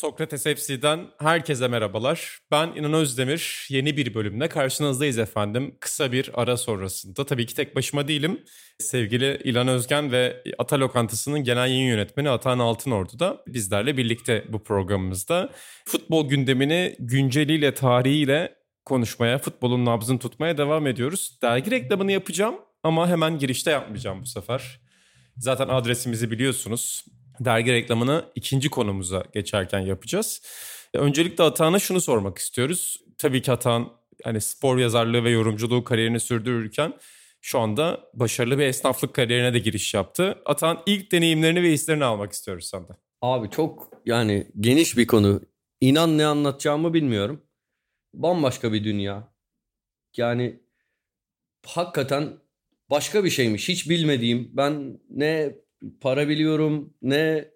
Sokrates FC'den herkese merhabalar. Ben İnan Özdemir. Yeni bir bölümle karşınızdayız efendim. Kısa bir ara sonrasında. Tabii ki tek başıma değilim. Sevgili İlan Özgen ve Ata Lokantası'nın genel yayın yönetmeni Atan Altınordu da bizlerle birlikte bu programımızda. Futbol gündemini günceliyle, tarihiyle konuşmaya, futbolun nabzını tutmaya devam ediyoruz. Dergi reklamını yapacağım ama hemen girişte yapmayacağım bu sefer. Zaten adresimizi biliyorsunuz dergi reklamını ikinci konumuza geçerken yapacağız. Öncelikle Atahan'a şunu sormak istiyoruz. Tabii ki Atahan hani spor yazarlığı ve yorumculuğu kariyerini sürdürürken şu anda başarılı bir esnaflık kariyerine de giriş yaptı. Atahan ilk deneyimlerini ve hislerini almak istiyoruz senden. Abi çok yani geniş bir konu. İnan ne anlatacağımı bilmiyorum. Bambaşka bir dünya. Yani hakikaten başka bir şeymiş. Hiç bilmediğim. Ben ne para biliyorum ne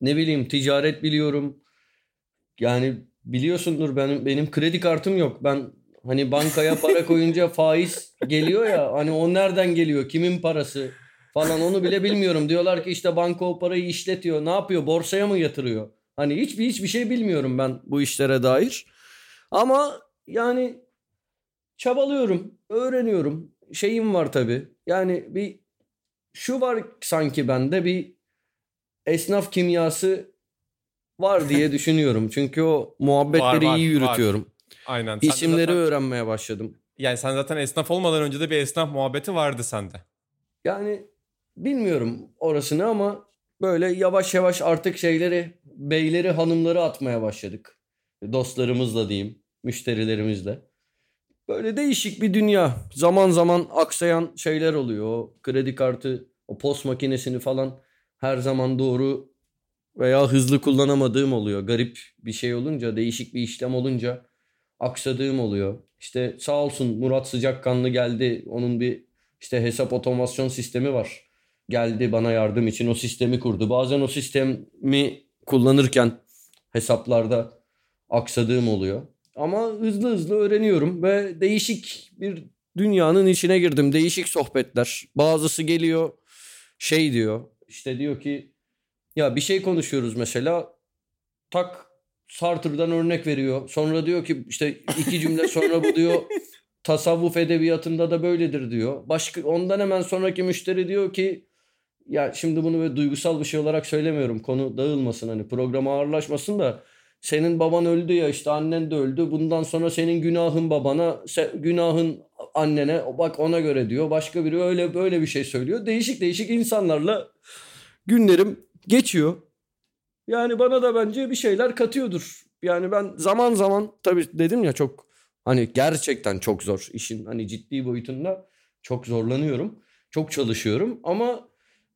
ne bileyim ticaret biliyorum. Yani biliyorsundur benim benim kredi kartım yok. Ben hani bankaya para koyunca faiz geliyor ya hani o nereden geliyor? Kimin parası? falan onu bile bilmiyorum. Diyorlar ki işte banka o parayı işletiyor. Ne yapıyor? Borsaya mı yatırıyor? Hani hiçbir hiçbir şey bilmiyorum ben bu işlere dair. Ama yani çabalıyorum, öğreniyorum. Şeyim var tabii. Yani bir şu var sanki bende bir esnaf kimyası var diye düşünüyorum. Çünkü o muhabbetleri var, var, iyi yürütüyorum. Var. Aynen. Sen İsimleri zaten, öğrenmeye başladım. Yani sen zaten esnaf olmadan önce de bir esnaf muhabbeti vardı sende. Yani bilmiyorum orasını ama böyle yavaş yavaş artık şeyleri, beyleri, hanımları atmaya başladık. Dostlarımızla diyeyim, müşterilerimizle. Böyle değişik bir dünya. Zaman zaman aksayan şeyler oluyor. O kredi kartı, o post makinesini falan her zaman doğru veya hızlı kullanamadığım oluyor. Garip bir şey olunca, değişik bir işlem olunca aksadığım oluyor. İşte sağ olsun Murat Sıcakkanlı geldi. Onun bir işte hesap otomasyon sistemi var. Geldi bana yardım için o sistemi kurdu. Bazen o sistemi kullanırken hesaplarda aksadığım oluyor. Ama hızlı hızlı öğreniyorum ve değişik bir dünyanın içine girdim. Değişik sohbetler. Bazısı geliyor şey diyor. İşte diyor ki ya bir şey konuşuyoruz mesela. Tak Sartre'dan örnek veriyor. Sonra diyor ki işte iki cümle sonra bu diyor tasavvuf edebiyatında da böyledir diyor. Başka ondan hemen sonraki müşteri diyor ki ya şimdi bunu böyle duygusal bir şey olarak söylemiyorum. Konu dağılmasın hani program ağırlaşmasın da senin baban öldü ya işte annen de öldü. Bundan sonra senin günahın babana, günahın annene bak ona göre diyor. Başka biri öyle böyle bir şey söylüyor. Değişik değişik insanlarla günlerim geçiyor. Yani bana da bence bir şeyler katıyordur. Yani ben zaman zaman tabii dedim ya çok hani gerçekten çok zor işin hani ciddi boyutunda çok zorlanıyorum. Çok çalışıyorum ama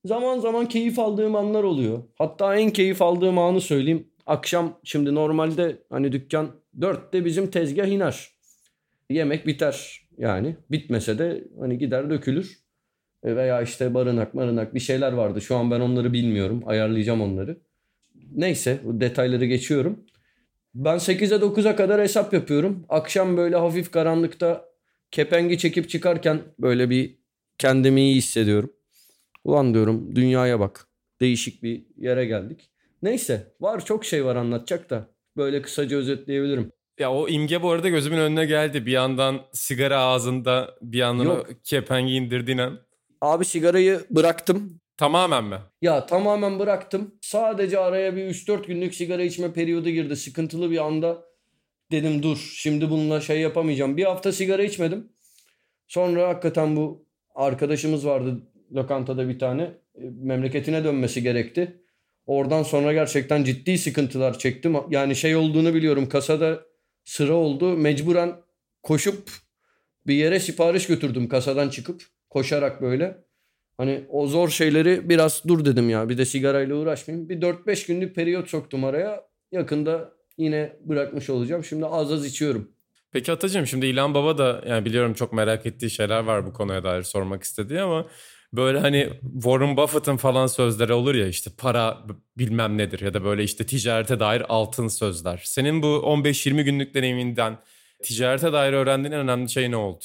zaman zaman keyif aldığım anlar oluyor. Hatta en keyif aldığım anı söyleyeyim Akşam şimdi normalde hani dükkan dörtte bizim tezgah iner. Yemek biter yani. Bitmese de hani gider dökülür. E, veya işte barınak marınak bir şeyler vardı. Şu an ben onları bilmiyorum. Ayarlayacağım onları. Neyse detayları geçiyorum. Ben 8'e 9'a kadar hesap yapıyorum. Akşam böyle hafif karanlıkta kepengi çekip çıkarken böyle bir kendimi iyi hissediyorum. Ulan diyorum dünyaya bak. Değişik bir yere geldik. Neyse var çok şey var anlatacak da böyle kısaca özetleyebilirim. Ya o imge bu arada gözümün önüne geldi. Bir yandan sigara ağzında bir yandan Yok. kepengi indirdiğin an. Abi sigarayı bıraktım. Tamamen mi? Ya tamamen bıraktım. Sadece araya bir 3-4 günlük sigara içme periyodu girdi. Sıkıntılı bir anda dedim dur şimdi bununla şey yapamayacağım. Bir hafta sigara içmedim. Sonra hakikaten bu arkadaşımız vardı lokantada bir tane. Memleketine dönmesi gerekti. Oradan sonra gerçekten ciddi sıkıntılar çektim. Yani şey olduğunu biliyorum kasada sıra oldu. Mecburen koşup bir yere sipariş götürdüm kasadan çıkıp koşarak böyle. Hani o zor şeyleri biraz dur dedim ya. Bir de sigarayla uğraşmayayım. Bir 4-5 günlük periyot soktum araya. Yakında yine bırakmış olacağım. Şimdi az az içiyorum. Peki Atacığım şimdi İlhan Baba da yani biliyorum çok merak ettiği şeyler var bu konuya dair sormak istediği ama böyle hani Warren Buffett'ın falan sözleri olur ya işte para bilmem nedir ya da böyle işte ticarete dair altın sözler. Senin bu 15-20 günlük deneyiminden ticarete dair öğrendiğin en önemli şey ne oldu?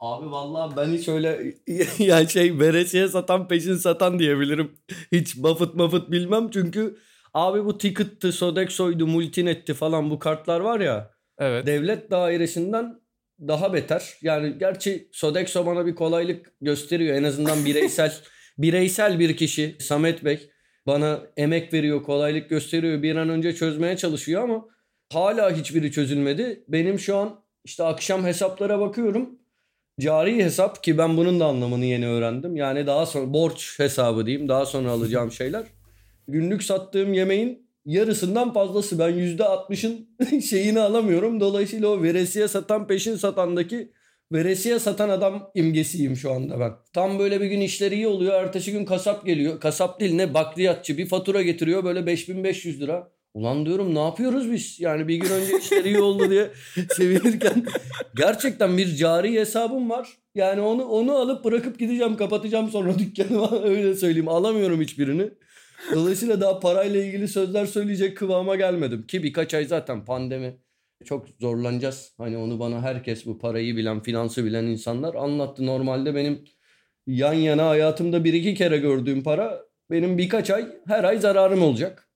Abi vallahi ben hiç öyle yani şey veresiye satan peşin satan diyebilirim. Hiç Buffett Buffett bilmem çünkü abi bu Ticket'tı, Sodexo'ydu, Multinet'ti falan bu kartlar var ya. Evet. Devlet dairesinden daha beter. Yani gerçi Sodexo bana bir kolaylık gösteriyor. En azından bireysel bireysel bir kişi Samet Bey bana emek veriyor, kolaylık gösteriyor. Bir an önce çözmeye çalışıyor ama hala hiçbiri çözülmedi. Benim şu an işte akşam hesaplara bakıyorum. Cari hesap ki ben bunun da anlamını yeni öğrendim. Yani daha sonra borç hesabı diyeyim. Daha sonra alacağım şeyler. Günlük sattığım yemeğin yarısından fazlası. Ben %60'ın şeyini alamıyorum. Dolayısıyla o veresiye satan peşin satandaki veresiye satan adam imgesiyim şu anda ben. Tam böyle bir gün işleri iyi oluyor. Ertesi gün kasap geliyor. Kasap değil ne bakliyatçı bir fatura getiriyor böyle 5500 lira. Ulan diyorum ne yapıyoruz biz? Yani bir gün önce işleri iyi oldu diye sevinirken gerçekten bir cari hesabım var. Yani onu onu alıp bırakıp gideceğim kapatacağım sonra dükkanı öyle söyleyeyim. Alamıyorum hiçbirini. Dolayısıyla daha parayla ilgili sözler söyleyecek kıvama gelmedim. Ki birkaç ay zaten pandemi çok zorlanacağız. Hani onu bana herkes bu parayı bilen, finansı bilen insanlar anlattı. Normalde benim yan yana hayatımda bir iki kere gördüğüm para benim birkaç ay her ay zararım olacak.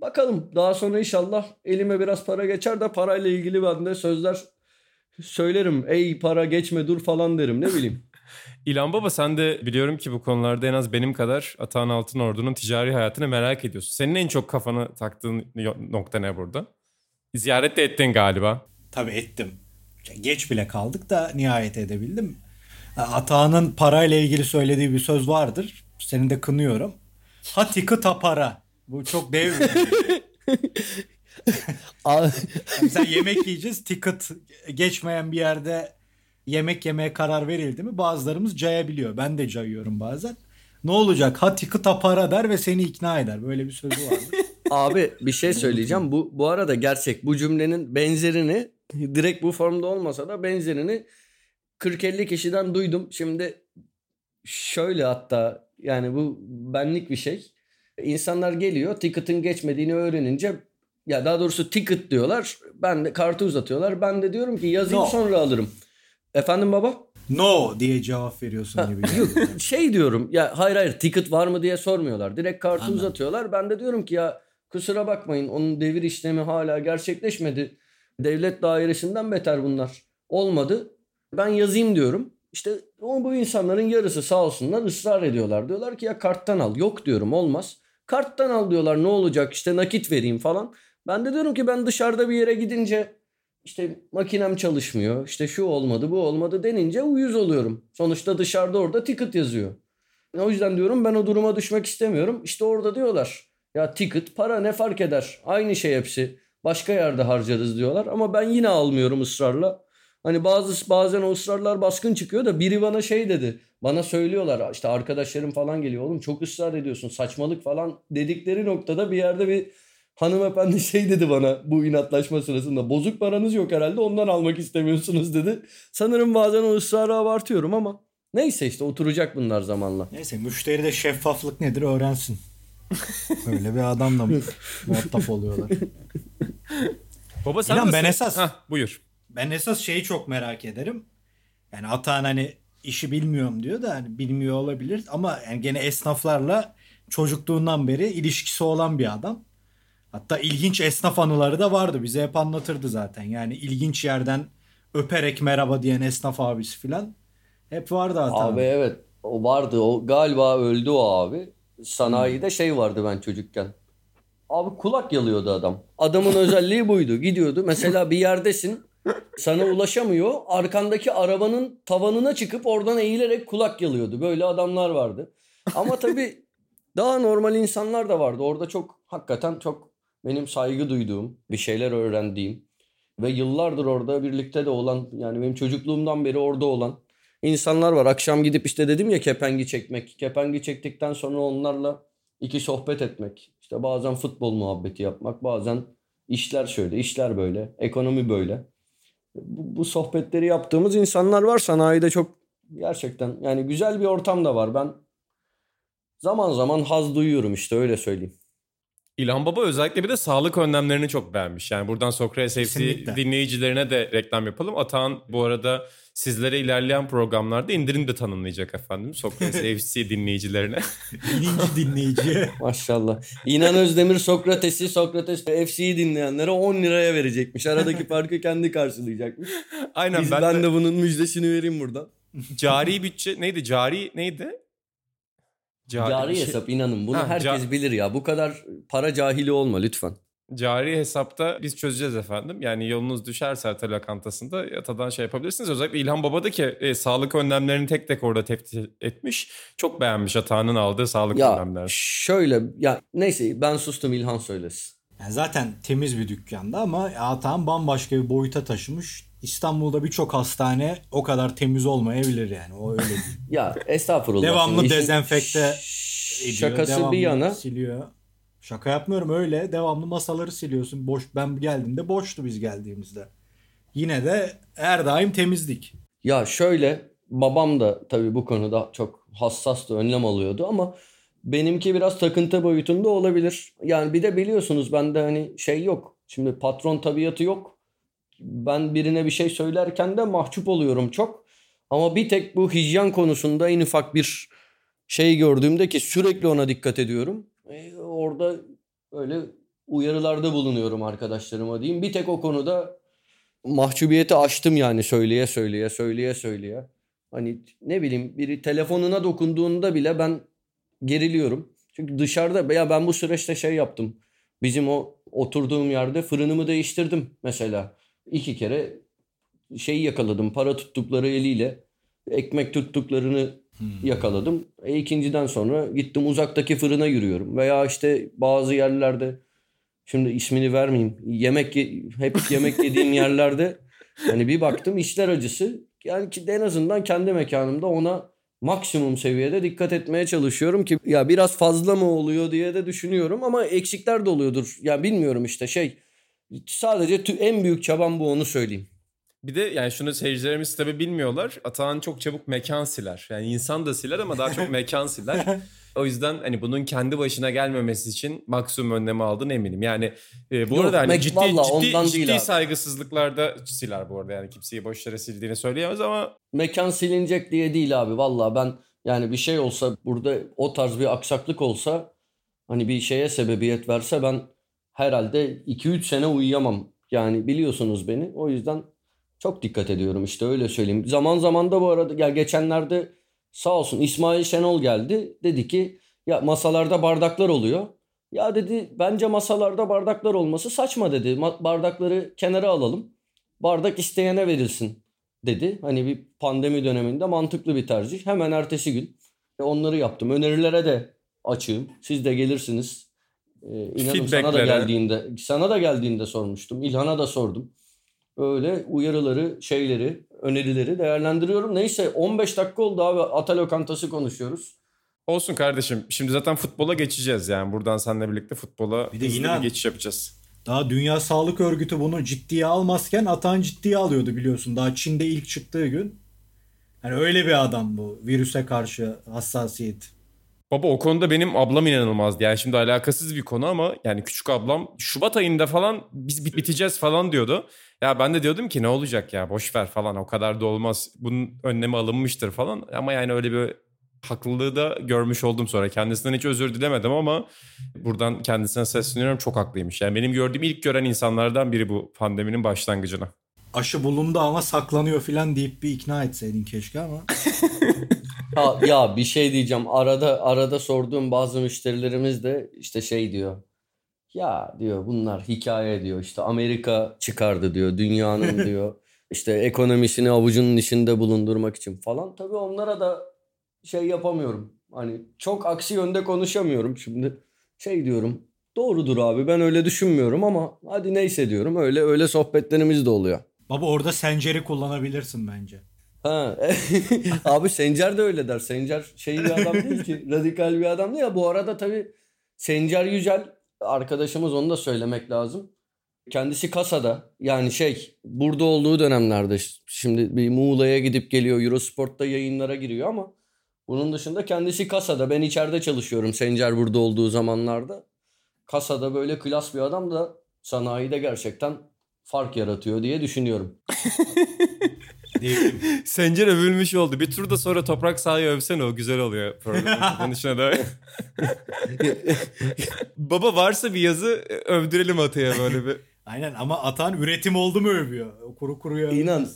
Bakalım daha sonra inşallah elime biraz para geçer de parayla ilgili ben de sözler söylerim. Ey para geçme dur falan derim ne bileyim. İlhan Baba sen de biliyorum ki bu konularda en az benim kadar Atahan Altınordu'nun ticari hayatını merak ediyorsun. Senin en çok kafanı taktığın nokta ne burada? Ziyaret de ettin galiba. Tabii ettim. Geç bile kaldık da nihayet edebildim. Atağının parayla ilgili söylediği bir söz vardır. Seni de kınıyorum. Hatikı tapara. Bu çok dev bir yani sen yemek yiyeceğiz. Ticket geçmeyen bir yerde yemek yemeye karar verildi mi bazılarımız cayabiliyor. Ben de cayıyorum bazen. Ne olacak? Ha ticket para der ve seni ikna eder. Böyle bir sözü var. Abi bir şey söyleyeceğim. Bu bu arada gerçek. Bu cümlenin benzerini direkt bu formda olmasa da benzerini 40-50 kişiden duydum. Şimdi şöyle hatta yani bu benlik bir şey. İnsanlar geliyor ticket'ın geçmediğini öğrenince ya daha doğrusu ticket diyorlar. Ben de kartı uzatıyorlar. Ben de diyorum ki yazayım no. sonra alırım. Efendim baba? No diye cevap veriyorsun gibi. Yok şey diyorum ya hayır hayır ticket var mı diye sormuyorlar. Direkt kartı Anladım. uzatıyorlar. Ben de diyorum ki ya kusura bakmayın onun devir işlemi hala gerçekleşmedi. Devlet dairesinden beter bunlar. Olmadı. Ben yazayım diyorum. İşte o bu insanların yarısı sağ olsunlar ısrar ediyorlar. Diyorlar ki ya karttan al. Yok diyorum olmaz. Karttan al diyorlar ne olacak işte nakit vereyim falan. Ben de diyorum ki ben dışarıda bir yere gidince işte makinem çalışmıyor, işte şu olmadı, bu olmadı denince uyuz oluyorum. Sonuçta dışarıda orada ticket yazıyor. O yüzden diyorum ben o duruma düşmek istemiyorum. İşte orada diyorlar ya ticket para ne fark eder? Aynı şey hepsi. Başka yerde harcarız diyorlar ama ben yine almıyorum ısrarla. Hani bazı bazen o ısrarlar baskın çıkıyor da biri bana şey dedi. Bana söylüyorlar işte arkadaşlarım falan geliyor. Oğlum çok ısrar ediyorsun saçmalık falan dedikleri noktada bir yerde bir hanımefendi şey dedi bana bu inatlaşma sırasında. Bozuk paranız yok herhalde ondan almak istemiyorsunuz dedi. Sanırım bazen o ısrarı abartıyorum ama neyse işte oturacak bunlar zamanla. Neyse müşteri de şeffaflık nedir öğrensin. Öyle bir adamla muhatap oluyorlar. Baba sen İnan, ben esas Heh, buyur. Ben esas şeyi çok merak ederim. Yani Atahan hani işi bilmiyorum diyor da hani bilmiyor olabilir ama yani gene esnaflarla çocukluğundan beri ilişkisi olan bir adam. Hatta ilginç esnaf anıları da vardı. Bize hep anlatırdı zaten. Yani ilginç yerden öperek merhaba diyen esnaf abisi filan. Hep vardı hatta. Abi evet. O vardı. O galiba öldü o abi. Sanayide şey vardı ben çocukken. Abi kulak yalıyordu adam. Adamın özelliği buydu. Gidiyordu. Mesela bir yerdesin. Sana ulaşamıyor. Arkandaki arabanın tavanına çıkıp oradan eğilerek kulak yalıyordu. Böyle adamlar vardı. Ama tabii daha normal insanlar da vardı. Orada çok hakikaten çok benim saygı duyduğum, bir şeyler öğrendiğim ve yıllardır orada birlikte de olan yani benim çocukluğumdan beri orada olan insanlar var. Akşam gidip işte dedim ya kepengi çekmek. Kepengi çektikten sonra onlarla iki sohbet etmek. İşte bazen futbol muhabbeti yapmak, bazen işler şöyle, işler böyle, ekonomi böyle. Bu, bu sohbetleri yaptığımız insanlar var sanayide çok gerçekten yani güzel bir ortam da var. Ben zaman zaman haz duyuyorum işte öyle söyleyeyim. İlhan Baba özellikle bir de sağlık önlemlerini çok beğenmiş. Yani buradan Sokrates FC Kesinlikle. dinleyicilerine de reklam yapalım. Atahan bu arada sizlere ilerleyen programlarda indirim de tanımlayacak efendim. Sokrates FC dinleyicilerine. Birinci dinleyici. Maşallah. İnan Özdemir Sokrates'i Sokrates FC'yi dinleyenlere 10 liraya verecekmiş. Aradaki farkı kendi karşılayacakmış. Aynen Biz, ben, ben, de, de bunun müjdesini vereyim buradan. cari bütçe neydi? Cari neydi? Cari bir şey- hesap inanın bunu Ha, herkes ca- bilir ya. Bu kadar para cahili olma lütfen. Cari hesapta biz çözeceğiz efendim. Yani yolunuz düşerse Ata lokantasında yatadan şey yapabilirsiniz. Özellikle İlhan Baba da ki e, sağlık önlemlerini tek tek orada teftiş etmiş. Çok beğenmiş Atahan'ın aldığı sağlık Ya önlemlerini. şöyle ya neyse ben sustum İlhan söylesin. Yani zaten temiz bir dükkanda ama Atahan bambaşka bir boyuta taşımış. İstanbul'da birçok hastane o kadar temiz olmayabilir yani. O öyle değil. Ya estağfurullah. Devamlı Şimdi dezenfekte ediyor, Şakası devamlı bir yana siliyor. Şaka yapmıyorum öyle. Devamlı masaları siliyorsun. Boş ben geldiğimde boştu biz geldiğimizde. Yine de her daim temizlik. Ya şöyle babam da tabii bu konuda çok hassastı, önlem alıyordu ama benimki biraz takıntı boyutunda olabilir. Yani bir de biliyorsunuz bende hani şey yok. Şimdi patron tabiatı yok. Ben birine bir şey söylerken de mahcup oluyorum çok. Ama bir tek bu hijyen konusunda en ufak bir şey gördüğümde ki sürekli ona dikkat ediyorum. E, orada öyle uyarılarda bulunuyorum arkadaşlarıma diyeyim. Bir tek o konuda mahcubiyeti aştım yani söyleye söyleye söyleye söyleye. Hani ne bileyim biri telefonuna dokunduğunda bile ben geriliyorum. Çünkü dışarıda ya ben bu süreçte şey yaptım. Bizim o oturduğum yerde fırınımı değiştirdim mesela. İki kere şeyi yakaladım. Para tuttukları eliyle ekmek tuttuklarını yakaladım. E ikinciden sonra gittim uzaktaki fırına yürüyorum. Veya işte bazı yerlerde şimdi ismini vermeyeyim. Yemek ye- hep yemek yediğim yerlerde hani bir baktım işler acısı. Yani ki en azından kendi mekanımda ona maksimum seviyede dikkat etmeye çalışıyorum ki ya biraz fazla mı oluyor diye de düşünüyorum ama eksikler de oluyordur. Ya bilmiyorum işte şey sadece en büyük çabam bu onu söyleyeyim. Bir de yani şunu seyircilerimiz tabii bilmiyorlar. Atahan çok çabuk mekan siler. Yani insan da siler ama daha çok mekan siler. O yüzden hani bunun kendi başına gelmemesi için maksimum önlemi aldığını eminim. Yani e, bu Yok, arada hani ciddi vallahi ciddi, ciddi saygısızlıklarda siler bu arada. Yani kimseyi boş yere sildiğini söyleyemez ama mekan silinecek diye değil abi. Valla ben yani bir şey olsa burada o tarz bir aksaklık olsa hani bir şeye sebebiyet verse ben herhalde 2-3 sene uyuyamam. Yani biliyorsunuz beni. O yüzden çok dikkat ediyorum işte öyle söyleyeyim. Zaman zaman da bu arada ya geçenlerde sağ olsun İsmail Şenol geldi. Dedi ki ya masalarda bardaklar oluyor. Ya dedi bence masalarda bardaklar olması saçma dedi. Bardakları kenara alalım. Bardak isteyene verilsin dedi. Hani bir pandemi döneminde mantıklı bir tercih. Hemen ertesi gün onları yaptım. Önerilere de açığım. Siz de gelirsiniz. Ee, inanın sana da geldiğinde sana da geldiğinde sormuştum. İlhan'a da sordum. Öyle uyarıları, şeyleri, önerileri değerlendiriyorum. Neyse 15 dakika oldu abi. Ata lokantası konuşuyoruz. olsun kardeşim. Şimdi zaten futbola geçeceğiz yani. Buradan seninle birlikte futbola Bir de inan- bir geçiş yapacağız. Daha Dünya Sağlık Örgütü bunu ciddiye almazken Atahan ciddiye alıyordu biliyorsun. Daha Çin'de ilk çıktığı gün. Hani öyle bir adam bu virüse karşı hassasiyet. Baba o konuda benim ablam inanılmazdı. Yani şimdi alakasız bir konu ama yani küçük ablam Şubat ayında falan biz bit- biteceğiz falan diyordu. Ya ben de diyordum ki ne olacak ya boş ver falan o kadar da olmaz. Bunun önlemi alınmıştır falan. Ama yani öyle bir haklılığı da görmüş oldum sonra. Kendisinden hiç özür dilemedim ama buradan kendisine sesleniyorum çok haklıymış. Yani benim gördüğüm ilk gören insanlardan biri bu pandeminin başlangıcına. Aşı bulundu ama saklanıyor filan deyip bir ikna etseydin keşke ama. Ya, ya bir şey diyeceğim. Arada arada sorduğum bazı müşterilerimiz de işte şey diyor. Ya diyor bunlar hikaye diyor. İşte Amerika çıkardı diyor. Dünyanın diyor. işte ekonomisini avucunun içinde bulundurmak için falan. Tabii onlara da şey yapamıyorum. Hani çok aksi yönde konuşamıyorum şimdi. Şey diyorum. Doğrudur abi ben öyle düşünmüyorum ama hadi neyse diyorum. Öyle öyle sohbetlerimiz de oluyor. Baba orada Sencer'i kullanabilirsin bence. Ha. Abi Sencer de öyle der. Sencer şey bir adam değil ki. Radikal bir adam değil ya. Bu arada tabii Sencer Yücel arkadaşımız onu da söylemek lazım. Kendisi kasada. Yani şey burada olduğu dönemlerde şimdi bir Muğla'ya gidip geliyor. Eurosport'ta yayınlara giriyor ama Bunun dışında kendisi kasada. Ben içeride çalışıyorum Sencer burada olduğu zamanlarda. Kasada böyle klas bir adam da sanayide gerçekten fark yaratıyor diye düşünüyorum. Sencer övülmüş oldu. Bir tur da sonra toprak sahayı övsene o güzel oluyor programın kapanışına da. Baba varsa bir yazı övdürelim Atay'a böyle bir. Aynen ama Atan üretim oldu mu övüyor. Kuru kuruya İnan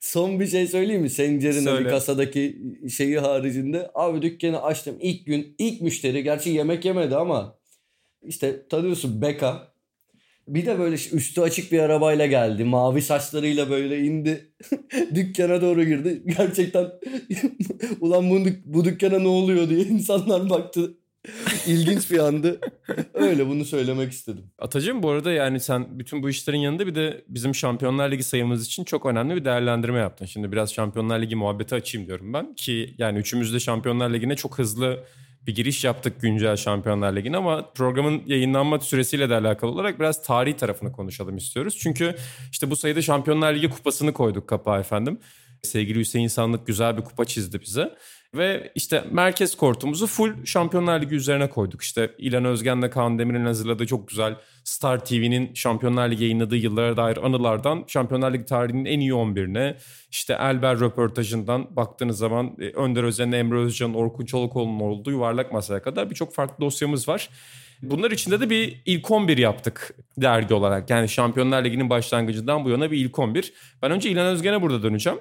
son bir şey söyleyeyim mi? Sencer'in hani Söyle. kasadaki şeyi haricinde. Abi dükkanı açtım. ilk gün ilk müşteri gerçi yemek yemedi ama işte tanıyorsun Beka. Bir de böyle üstü açık bir arabayla geldi. Mavi saçlarıyla böyle indi. Dükkana doğru girdi. Gerçekten ulan bu, dük- bu dükkana ne oluyor diye insanlar baktı. İlginç bir andı. Öyle bunu söylemek istedim. Atacığım bu arada yani sen bütün bu işlerin yanında bir de bizim Şampiyonlar Ligi sayımız için çok önemli bir değerlendirme yaptın. Şimdi biraz Şampiyonlar Ligi muhabbeti açayım diyorum ben. Ki yani üçümüz de Şampiyonlar Ligi'ne çok hızlı bir giriş yaptık güncel Şampiyonlar Ligi'ne ama programın yayınlanma süresiyle de alakalı olarak biraz tarihi tarafını konuşalım istiyoruz. Çünkü işte bu sayıda Şampiyonlar Ligi kupasını koyduk kapağa efendim. Sevgili Hüseyin Sanlık güzel bir kupa çizdi bize. Ve işte merkez kortumuzu full Şampiyonlar Ligi üzerine koyduk. İşte İlhan Özgen'le Kaan Demir'in hazırladığı çok güzel Star TV'nin Şampiyonlar Ligi yayınladığı yıllara dair anılardan Şampiyonlar Ligi tarihinin en iyi 11'ine işte Elber röportajından baktığınız zaman e, Önder Özen'le Emre Özcan, Orkun Çolakoğlu'nun olduğu yuvarlak masaya kadar birçok farklı dosyamız var. Bunlar içinde de bir ilk 11 yaptık dergi olarak. Yani Şampiyonlar Ligi'nin başlangıcından bu yana bir ilk 11. Ben önce İlhan Özgen'e burada döneceğim.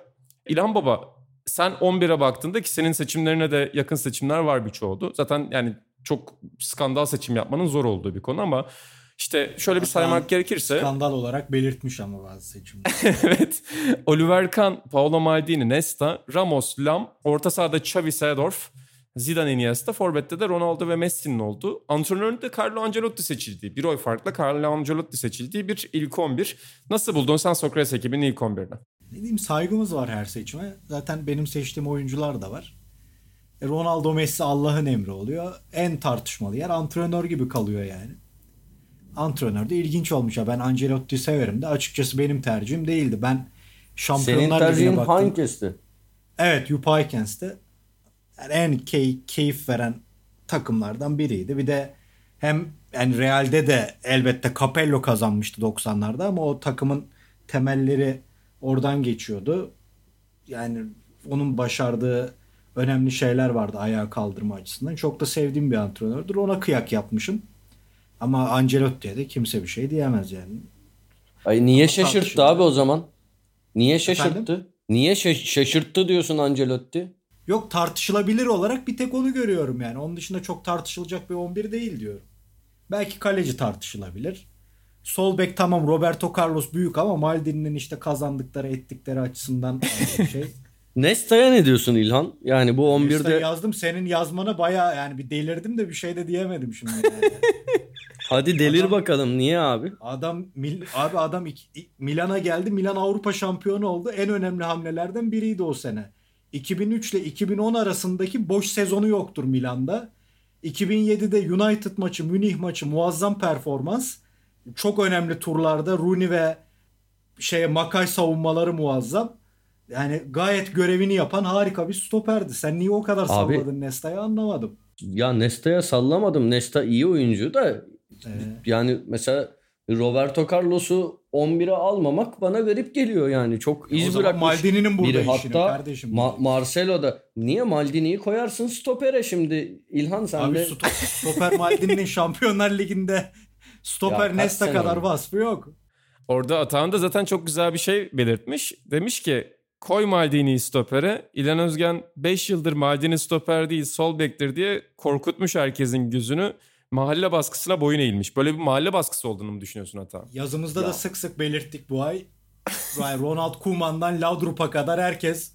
İlhan Baba sen 11'e baktığında ki senin seçimlerine de yakın seçimler var birçoğu. Zaten yani çok skandal seçim yapmanın zor olduğu bir konu ama işte şöyle bir saymak gerekirse Skandal olarak belirtmiş ama bazı seçimler. evet. Oliver Kahn, Paolo Maldini, Nesta, Ramos, Lam, orta sahada Xavi Seedorf, Zidane Iniesta, forvette de Ronaldo ve Messi'nin olduğu. Antrenöründe Carlo Ancelotti seçildiği, bir oy farkla Carlo Ancelotti seçildiği bir ilk 11. Nasıl buldun sen Sokrates ekibinin ilk 11'ini? Ne diyeyim saygımız var her seçime. Zaten benim seçtiğim oyuncular da var. E, Ronaldo Messi Allah'ın emri oluyor. En tartışmalı yer antrenör gibi kalıyor yani. Antrenör de ilginç olmuş ya. Ben Ancelotti'yi severim de açıkçası benim tercihim değildi. Ben Senin Şampiyonlar Ligi'ne tercihin hangisi? Evet Yupaykens'te yani en key, keyif veren takımlardan biriydi. Bir de hem yani Real'de de elbette Capello kazanmıştı 90'larda ama o takımın temelleri oradan geçiyordu. Yani onun başardığı önemli şeyler vardı ayağa kaldırma açısından. Çok da sevdiğim bir antrenördür. Ona kıyak yapmışım. Ama Ancelotti'ye de kimse bir şey diyemez yani. Ay niye şaşırttı tartışılır. abi o zaman? Niye şaşırttı? Efendim? Niye şaş- şaşırttı diyorsun Ancelotti? Yok tartışılabilir olarak bir tek onu görüyorum yani. Onun dışında çok tartışılacak bir 11 değil diyorum. Belki kaleci tartışılabilir. Sol bek tamam Roberto Carlos büyük ama Maldini'nin işte kazandıkları ettikleri açısından şey. Nesta'ya ne diyorsun İlhan? Yani bu 11'de Listeye yazdım senin yazmana baya yani bir delirdim de bir şey de diyemedim şimdi. yani. hadi delir Adam- bakalım niye abi? Adam Mil- abi adam Milan'a geldi. Milan Avrupa şampiyonu oldu. En önemli hamlelerden biriydi o sene. 2003 ile 2010 arasındaki boş sezonu yoktur Milan'da. 2007'de United maçı, Münih maçı muazzam performans. Çok önemli turlarda Rooney ve şeye Makay savunmaları muazzam. Yani gayet görevini yapan harika bir stoperdi. Sen niye o kadar salladın Nesta'yı anlamadım. Ya Nesta'ya sallamadım. Nesta iyi oyuncu da Ee, yani mesela Roberto Carlos'u 11'e almamak bana garip geliyor yani. Çok o iz zaman bırakmış Maldini'nin burada biri. işini Hatta kardeşim. Ma- Marcelo'da niye Maldini'yi koyarsın stopere şimdi İlhan sen Abi de sto- stoper Maldini'nin Şampiyonlar Ligi'nde stoper Nesta kadar oldu? vasfı yok. Orada Atahan da zaten çok güzel bir şey belirtmiş. Demiş ki koy Maldini'yi stopere. İlhan Özgen 5 yıldır Maldini stoper değil sol bektir diye korkutmuş herkesin gözünü. Mahalle baskısına boyun eğilmiş. Böyle bir mahalle baskısı olduğunu mu düşünüyorsun Atahan? Yazımızda Ya. da sık sık belirttik bu ay. Ronald Koeman'dan Laudrup'a kadar herkes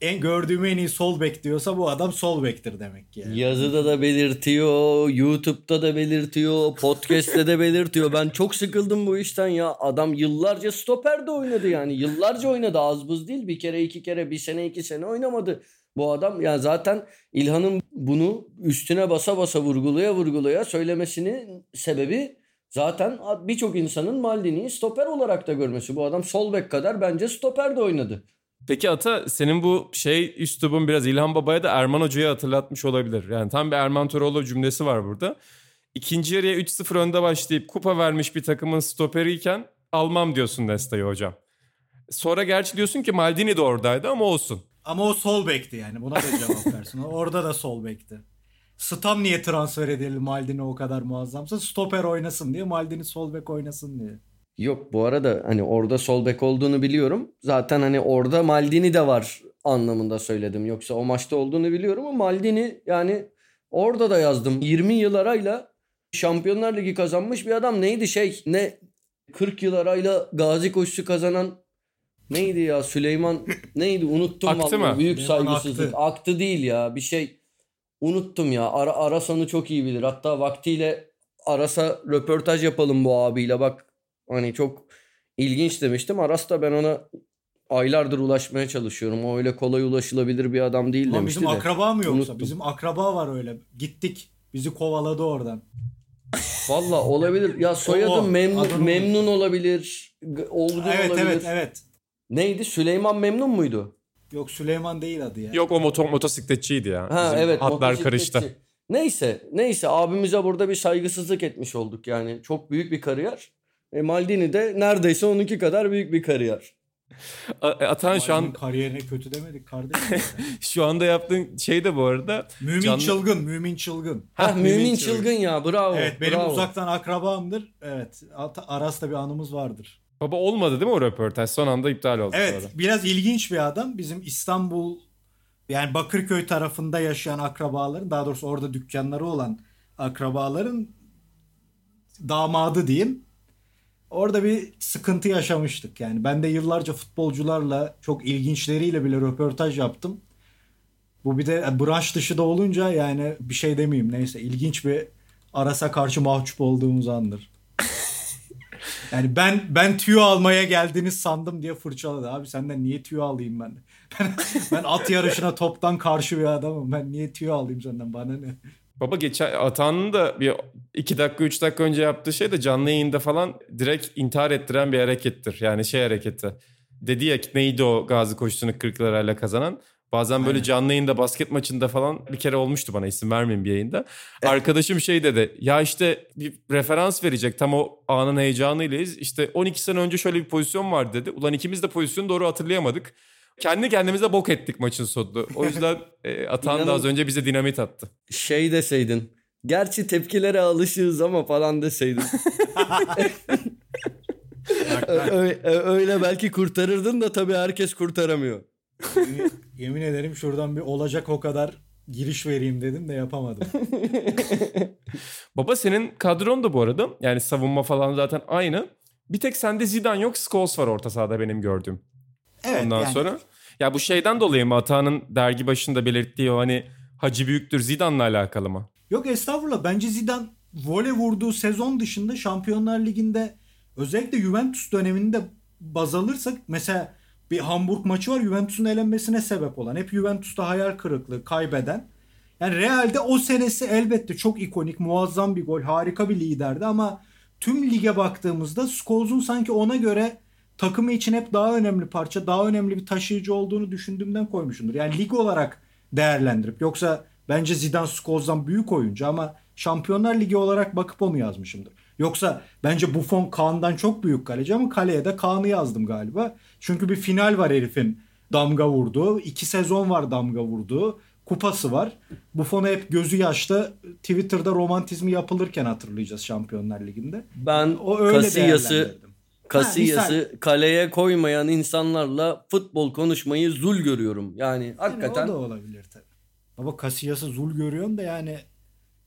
en gördüğüm en iyi sol bek diyorsa bu adam sol bektir demek ki. Yani. yazıda da belirtiyor, YouTube'da da belirtiyor, podcast'te de belirtiyor. Ben çok sıkıldım bu işten ya. Adam yıllarca stoper de oynadı yani. Yıllarca oynadı az buz değil. Bir kere iki kere bir sene iki sene oynamadı. Bu adam ya zaten İlhan'ın bunu üstüne basa basa vurgulaya vurgulaya söylemesinin sebebi zaten birçok insanın Maldini'yi stoper olarak da görmesi. Bu adam sol bek kadar bence stoper de oynadı. Peki Ata senin bu şey üslubun biraz İlhan Baba'ya da Erman Hoca'yı hatırlatmış olabilir. Yani tam bir Erman Toroğlu cümlesi var burada. İkinci yarıya 3-0 önde başlayıp kupa vermiş bir takımın stoperiyken almam diyorsun Nesta'yı hocam. Sonra gerçi diyorsun ki Maldini de oradaydı ama olsun. Ama o sol bekti yani. Buna da cevap versin. Orada da sol bekti. Stam niye transfer edelim Maldini o kadar muazzamsa? Stoper oynasın diye Maldini sol bek oynasın diye. Yok bu arada hani orada sol bek olduğunu biliyorum. Zaten hani orada Maldini de var anlamında söyledim. Yoksa o maçta olduğunu biliyorum ama Maldini yani orada da yazdım. 20 yıl arayla Şampiyonlar Ligi kazanmış bir adam. Neydi şey ne 40 yıl arayla Gazi koşusu kazanan neydi ya Süleyman neydi unuttum Aktı vallahi. mı? Büyük Süleyman saygısızlık. Aktı. Aktı değil ya bir şey unuttum ya. Ara, Arasan'ı çok iyi bilir. Hatta vaktiyle Aras'a röportaj yapalım bu abiyle bak Hani çok ilginç demiştim. Aras da ben ona aylardır ulaşmaya çalışıyorum. O öyle kolay ulaşılabilir bir adam değil Ulan demişti bizim de. akraba mı yoksa? Unuttum. Bizim akraba var öyle. Gittik. Bizi kovaladı oradan. Valla olabilir. Ya soyadı O, memnun, adını memnun olabilir. Olgun evet olabilir. evet evet. Neydi? Süleyman Memnun muydu? Yok Süleyman değil adı ya. Yok o moto, motosikletçiydi ya. Ha Bizim evet. Hatlar karıştı. Neyse. Neyse abimize burada bir saygısızlık etmiş olduk yani. Çok büyük bir kariyer. E, Maldini de neredeyse onunki kadar büyük bir kariyer. A- Atan şu an kariyerine kötü demedik kardeşim. şu anda yaptığın şey de bu arada mümin Canlı- çılgın, mümin çılgın. Ha, Hah, mümin, mümin çılgın. çılgın. ya bravo. Evet benim bravo. uzaktan akrabamdır. Evet. Aras'ta bir anımız vardır. baba olmadı değil mi o röportaj? Son anda iptal oldu Evet sonra. biraz ilginç bir adam. Bizim İstanbul yani Bakırköy tarafında yaşayan akrabaların daha doğrusu orada dükkanları olan akrabaların damadı diyeyim. Orada bir sıkıntı yaşamıştık yani. Ben de yıllarca futbolcularla çok ilginçleriyle bile röportaj yaptım. Bu bir de branş dışı da olunca yani bir şey demeyeyim neyse ilginç bir Aras'a karşı mahcup olduğumuz andır. Yani ben ben tüyo almaya geldiniz sandım diye fırçaladı. Abi senden niye tüyo alayım ben? Ben, ben at yarışına toptan karşı bir adamım. Ben niye tüyo alayım senden bana ne? Baba geçen Atan'ın da bir 2 dakika 3 dakika önce yaptığı şey de canlı yayında falan direkt intihar ettiren bir harekettir. Yani şey hareketi. Dedi ya neydi o gazi koşusunu 40 lirayla kazanan. Bazen böyle canlı yayında basket maçında falan bir kere olmuştu bana isim vermeyeyim bir yayında. Arkadaşım şey dedi ya işte bir referans verecek tam o anın heyecanıylayız. İşte 12 sene önce şöyle bir pozisyon var dedi. Ulan ikimiz de pozisyonu doğru hatırlayamadık. Kendi kendimize bok ettik maçın sonunda. O yüzden e, Atan da az önce bize dinamit attı. şey deseydin. Gerçi tepkilere alışığız ama falan deseydin. Ö- ö- öyle belki kurtarırdın da tabii herkes kurtaramıyor. Yemin, yemin ederim şuradan bir olacak o kadar giriş vereyim dedim de yapamadım. Baba senin kadron da bu arada. Yani savunma falan zaten aynı. Bir tek sende Zidane yok, Scholes var orta sahada benim gördüğüm. Evet Ondan yani sonra ya bu şeyden dolayı mı Ata'nın dergi başında belirttiği o hani Hacı Büyüktür Zidane'la alakalı mı? Yok estağfurullah. Bence Zidane voley vurduğu sezon dışında Şampiyonlar Ligi'nde özellikle Juventus döneminde baz alırsak mesela bir Hamburg maçı var Juventus'un elenmesine sebep olan. Hep Juventus'ta hayal kırıklığı kaybeden. Yani Real'de o senesi elbette çok ikonik, muazzam bir gol, harika bir liderdi ama tüm lige baktığımızda Scholes'un sanki ona göre takımı için hep daha önemli parça, daha önemli bir taşıyıcı olduğunu düşündüğümden koymuşumdur. Yani lig olarak değerlendirip yoksa bence Zidane Scholes'dan büyük oyuncu ama Şampiyonlar Ligi olarak bakıp onu yazmışımdır. Yoksa bence Buffon Kaan'dan çok büyük kaleci ama kaleye de Kaan'ı yazdım galiba. Çünkü bir final var herifin damga vurduğu. iki sezon var damga vurduğu. Kupası var. Buffon'u hep gözü yaşta Twitter'da romantizmi yapılırken hatırlayacağız Şampiyonlar Ligi'nde. Ben O öyle Casillas'ı Casillas'ı kaleye koymayan insanlarla futbol konuşmayı zul görüyorum. Yani hakikaten Yani o da olabilir tabii. Baba Casillas'ı zul görüyorsun da yani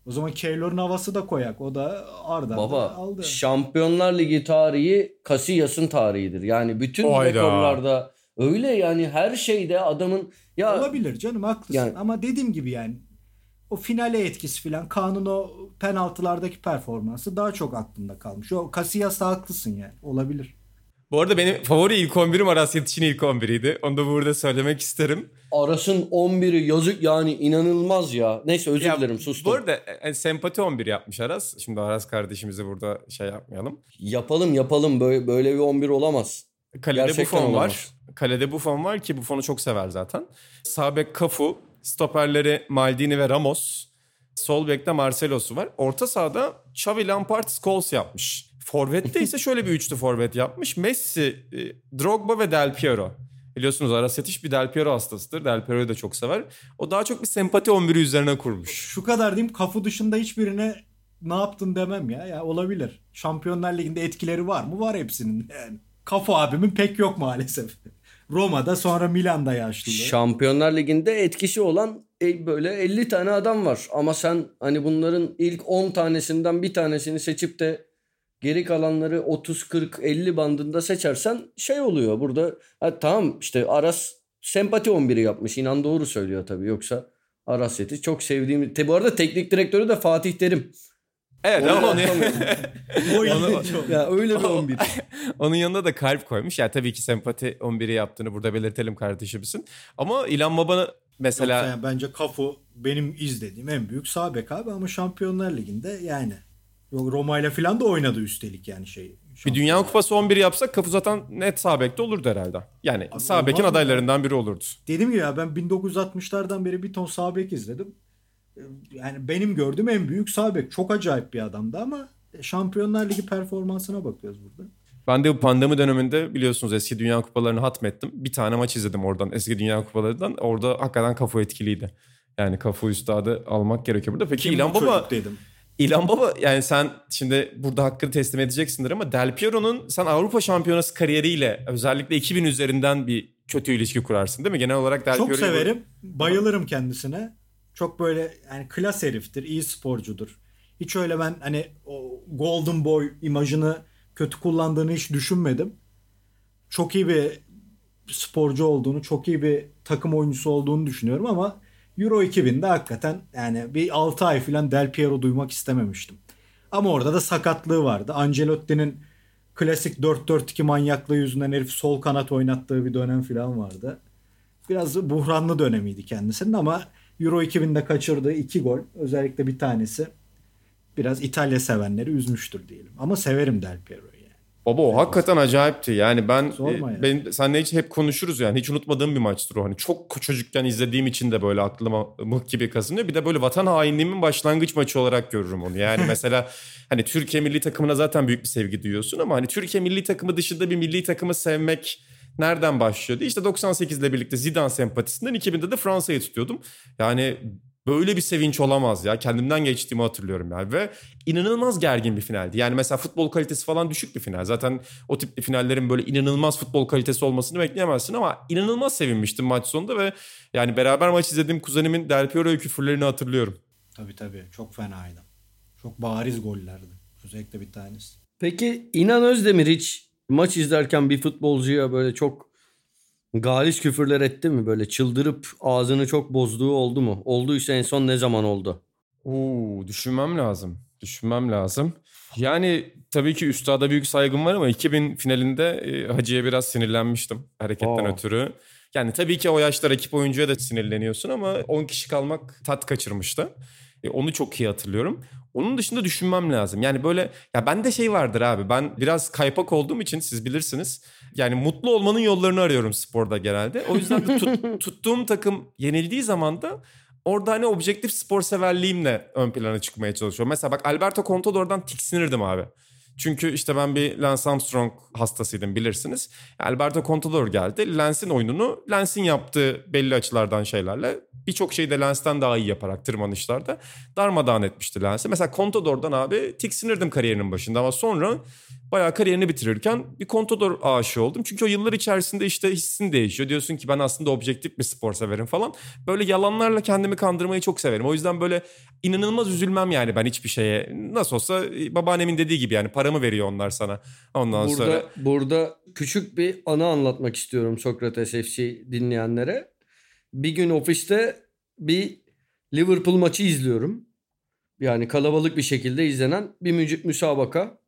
o zaman Keylor'un havası da koyak. O da Arda baba aldı. Şampiyonlar Ligi tarihi Casillas'ın tarihidir. Yani bütün Hayda. rekorlarda öyle yani her şeyde adamın ya Olabilir canım haklısın. Yani- Ama dediğim gibi yani o finale etkisi falan Kaan'ın o penaltılardaki performansı daha çok aklımda kalmış. O Casillas'ta haklısın yani. Olabilir. Bu arada benim favori ilk 11'im Aras Yetiş'in ilk 11'iydi. Onu da burada söylemek isterim. Aras'ın 11'i yazık yani inanılmaz ya. Neyse özür Ya, dilerim sustum. Bu arada e, sempati 11 yapmış Aras. Şimdi Aras kardeşimizi burada şey yapmayalım. Yapalım yapalım böyle, böyle bir 11 olamaz. Kalede Gerçekten Buffon olamaz. var. Kalede Buffon var ki Buffon'u çok sever zaten. Sağ bek Cafu, stoperleri Maldini ve Ramos. Sol bekte Marcelo'su var. Orta sahada Xavi Lampard Scholes yapmış. Forvet'te ise şöyle bir üçlü forvet yapmış. Messi, e, Drogba ve Del Piero. Biliyorsunuz Aras Yetiş bir Del Piero hastasıdır. Del Piero'yu da çok sever. O daha çok bir sempati 11'i üzerine kurmuş. Şu kadar diyeyim kafu dışında hiçbirine ne yaptın demem ya. Ya olabilir. Şampiyonlar Ligi'nde etkileri var mı? Var hepsinin. Yani kafu abimin pek yok maalesef. Roma'da sonra Milan'da yaşlı. Şampiyonlar Ligi'nde etkisi olan e, böyle 50 tane adam var. Ama sen hani bunların ilk 10 tanesinden bir tanesini seçip de geri kalanları 30 40 50 bandında seçersen şey oluyor. Burada ha, tamam işte Aras sempati 11'i yapmış. İnan doğru söylüyor tabii. Yoksa Aras Yeti çok sevdiğim. Te, bu arada teknik direktörü de Fatih Terim. Evet Onu ama onu, atamıyorum. Onu- çok. ya öyle bir 11. onun yanında da kalp koymuş. Yani tabii ki sempati 11'i yaptığını burada belirtelim kardeşimizin. Ama İlhan Baba mesela... Yoksa yani bence Cafu benim izlediğim en büyük sağ bek abi ama Şampiyonlar Ligi'nde yani. Yok Roma ile falan da oynadı üstelik yani şey. Bir Dünya Kupası 11 yapsak Kafu zaten net sağ bekte olurdu herhalde. Yani Abi sağ bekin adaylarından biri olurdu. Dedim ya ben 1960'lardan beri bir ton sağ bek izledim. Yani benim gördüğüm en büyük sağ bek. Çok acayip bir adamdı ama Şampiyonlar Ligi performansına bakıyoruz burada. Ben de bu pandemi döneminde biliyorsunuz eski Dünya Kupalarını hatmettim. Bir tane maç izledim oradan eski Dünya Kupalarından. Orada hakikaten Kafu etkiliydi. Yani Kafu üstadı almak gerekiyor burada. Peki Kim İlhan Baba dedim. İlhan Baba yani sen şimdi burada hakkını teslim edeceksindir ama Del Piero'nun sen Avrupa Şampiyonası kariyeriyle özellikle 2000 üzerinden bir kötü ilişki kurarsın değil mi? Genel olarak Del Çok Piero'yu- severim. Bayılırım kendisine. Çok böyle yani klas heriftir. iyi sporcudur. Hiç öyle ben hani o golden boy imajını kötü kullandığını hiç düşünmedim. Çok iyi bir sporcu olduğunu, çok iyi bir takım oyuncusu olduğunu düşünüyorum ama Euro 2000'de hakikaten yani bir 6 ay falan Del Piero duymak istememiştim. Ama orada da sakatlığı vardı. Ancelotti'nin klasik 4-4-2 manyaklığı yüzünden herif sol kanat oynattığı bir dönem falan vardı. Biraz buhranlı dönemiydi kendisinin ama Euro 2000'de kaçırdığı iki gol özellikle bir tanesi biraz İtalya sevenleri üzmüştür diyelim. Ama severim Del Piero'yu yani. Baba o hakikaten acayipti. Yani ben Sorma e, ya. ben senle hiç hep konuşuruz yani. Hiç unutmadığım bir maçtır o. Hani çok çocukken izlediğim için de böyle aklıma mıh gibi kazınıyor. Bir de böyle vatan hainliğimin başlangıç maçı olarak görürüm onu. Yani mesela hani Türkiye milli takımına zaten büyük bir sevgi duyuyorsun ama hani Türkiye milli takımı dışında bir milli takımı sevmek nereden başlıyordu? İşte 98 ile birlikte Zidane sempatisinden 2000'de de Fransa'yı tutuyordum. Yani böyle bir sevinç olamaz ya. Kendimden geçtiğimi hatırlıyorum yani ve inanılmaz gergin bir finaldi. Yani mesela futbol kalitesi falan düşük bir final. Zaten o tip finallerin böyle inanılmaz futbol kalitesi olmasını bekleyemezsin ama inanılmaz sevinmiştim maç sonunda ve yani beraber maç izlediğim kuzenimin Del Piero'ya küfürlerini hatırlıyorum. Tabii tabii çok fenaydı. Çok bariz gollerdi. Özellikle bir tanesi. Peki İnan Özdemir hiç maç izlerken bir futbolcuya böyle çok galis küfürler etti mi? Böyle çıldırıp ağzını çok bozduğu oldu mu? Olduysa en son ne zaman oldu? Oo, düşünmem lazım. Düşünmem lazım. Yani tabii ki üstada büyük saygım var ama 2000 finalinde e, Hacı'ya biraz sinirlenmiştim hareketten Aa. ötürü. Yani tabii ki o yaşta rakip oyuncuya da sinirleniyorsun ama 10 kişi kalmak tat kaçırmıştı. E, onu çok iyi hatırlıyorum. Onun dışında düşünmem lazım. Yani böyle ya bende şey vardır abi. Ben biraz kaypak olduğum için siz bilirsiniz. Yani mutlu olmanın yollarını arıyorum sporda genelde. O yüzden de tut- tuttuğum takım yenildiği zaman da orada hani objektif spor severliğimle ön plana çıkmaya çalışıyorum. Mesela bak Alberto Contador'dan tiksinirdim abi. Çünkü işte ben bir Lance Armstrong hastasıydım bilirsiniz. Alberto Contador geldi. Lence'in oyununu Lence'in yaptığı belli açılardan şeylerle birçok şeyi de Lence'den daha iyi yaparak tırmanışlarda darmadağın etmişti Lence'i. Mesela Contador'dan abi tiksinirdim kariyerinin başında ama sonra bayağı kariyerini bitirirken bir Contador aşığı oldum. Çünkü o yıllar içerisinde işte hissin değişiyor. Diyorsun ki ben aslında objektif bir spor severim falan. Böyle yalanlarla kendimi kandırmayı çok severim. O yüzden böyle inanılmaz üzülmem yani ben hiçbir şeye. Nasıl olsa babaannemin dediği gibi yani paramı veriyor onlar sana. Ondan burada sonra burada küçük bir anı anlatmak istiyorum Sokrates FC dinleyenlere. Bir gün ofiste bir Liverpool maçı izliyorum. Yani kalabalık bir şekilde izlenen bir mü- müsabaka.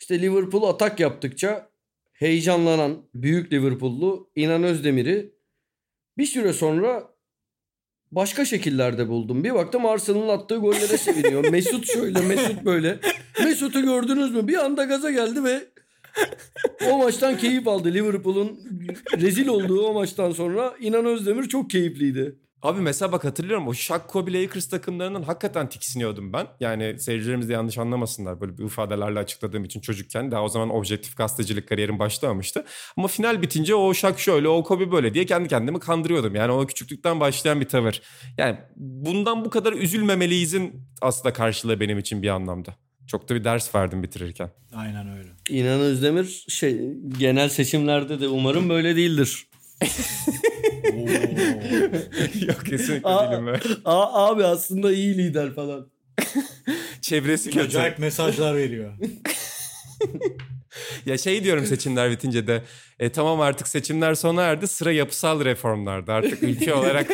İşte Liverpool atak yaptıkça heyecanlanan büyük Liverpool'lu İnan Özdemir'i bir süre sonra başka şekillerde buldum. Bir baktım Arsenal'ın attığı gollere seviniyor. Mesut şöyle, Mesut böyle. Mesut'u gördünüz mü? Bir anda gaza geldi ve o maçtan keyif aldı. Liverpool'un rezil olduğu o maçtan sonra İnan Özdemir çok keyifliydi. Abi mesela bak hatırlıyorum o Shaq Kobe Lakers takımlarından hakikaten tiksiniyordum ben. Yani seyircilerimiz de yanlış anlamasınlar böyle bir ifadelerle açıkladığım için çocukken. Daha o zaman objektif gazetecilik kariyerim başlamamıştı. Ama final bitince o Shaq şöyle o Kobe böyle diye kendi kendimi kandırıyordum. Yani o küçüklükten başlayan bir tavır. Yani bundan bu kadar üzülmemeliyizin aslında karşılığı benim için bir anlamda. Çok da bir ders verdim bitirirken. Aynen öyle. İnan Özdemir şey genel seçimlerde de umarım böyle değildir. Yok kesinlikle Aa, değilim ben. Aa, abi aslında iyi lider falan. Çevresi kötü. Acayip mesajlar veriyor. Ya şey diyorum seçimler bitince de e, tamam artık seçimler sona erdi sıra yapısal reformlarda artık ülke olarak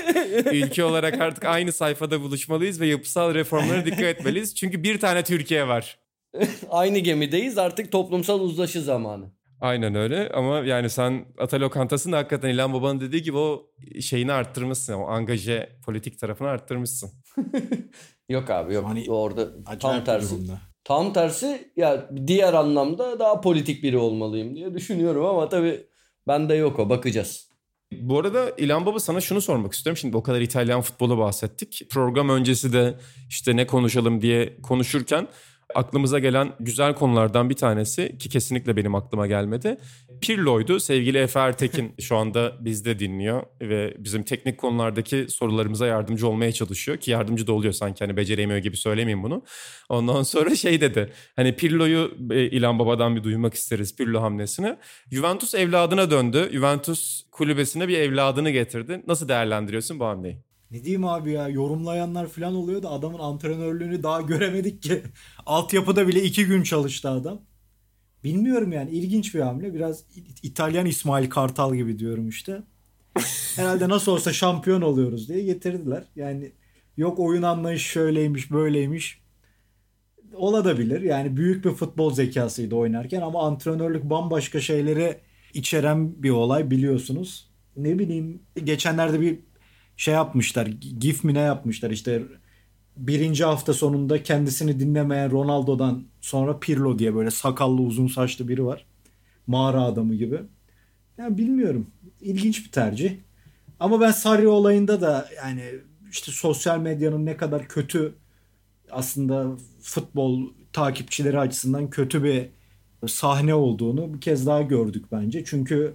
ülke olarak artık aynı sayfada buluşmalıyız ve yapısal reformlara dikkat etmeliyiz. Çünkü bir tane Türkiye var. Aynı gemideyiz artık toplumsal uzlaşı zamanı. Aynen öyle ama yani sen Ata Lokantası'nda hakikaten İlhan Baba'nın dediği gibi o şeyini arttırmışsın. O angaje politik tarafını arttırmışsın. Yok abi yok. Hani Orada tam tersi. durumda. Tam tersi ya diğer anlamda daha politik biri olmalıyım diye düşünüyorum ama tabii bende yok o bakacağız. Bu arada İlhan Baba sana şunu sormak istiyorum. Şimdi o kadar İtalyan futbolu bahsettik. Program öncesi de işte ne konuşalım diye konuşurken aklımıza gelen güzel konulardan bir tanesi ki kesinlikle benim aklıma gelmedi. Pirlo'ydu. Sevgili Efe Ertekin şu anda bizde dinliyor ve bizim teknik konulardaki sorularımıza yardımcı olmaya çalışıyor ki yardımcı da oluyor sanki hani beceremiyor gibi söylemeyeyim bunu. Ondan sonra şey dedi. Hani Pirlo'yu e, İlhan Baba'dan bir duymak isteriz Pirlo hamlesini. Juventus evladına döndü. Juventus kulübesine bir evladını getirdi. Nasıl değerlendiriyorsun bu hamleyi? Ne diyeyim abi ya yorumlayanlar falan oluyor da adamın antrenörlüğünü daha göremedik ki. Altyapıda bile iki gün çalıştı adam. Bilmiyorum yani ilginç bir hamle. Biraz İtalyan İsmail Kartal gibi diyorum işte. Herhalde nasıl olsa şampiyon oluyoruz diye getirdiler. Yani yok oyun anlayışı şöyleymiş böyleymiş. Olabilir. Yani büyük bir futbol zekasıydı oynarken ama antrenörlük bambaşka şeyleri içeren bir olay biliyorsunuz. Ne bileyim geçenlerde bir şey yapmışlar. GIF mi ne yapmışlar işte birinci hafta sonunda kendisini dinlemeyen Ronaldo'dan sonra Pirlo diye böyle sakallı uzun saçlı biri var. Mağara adamı gibi. Yani bilmiyorum. İlginç bir tercih. Ama ben Sarri olayında da yani işte sosyal medyanın ne kadar kötü aslında futbol takipçileri açısından kötü bir sahne olduğunu bir kez daha gördük bence. Çünkü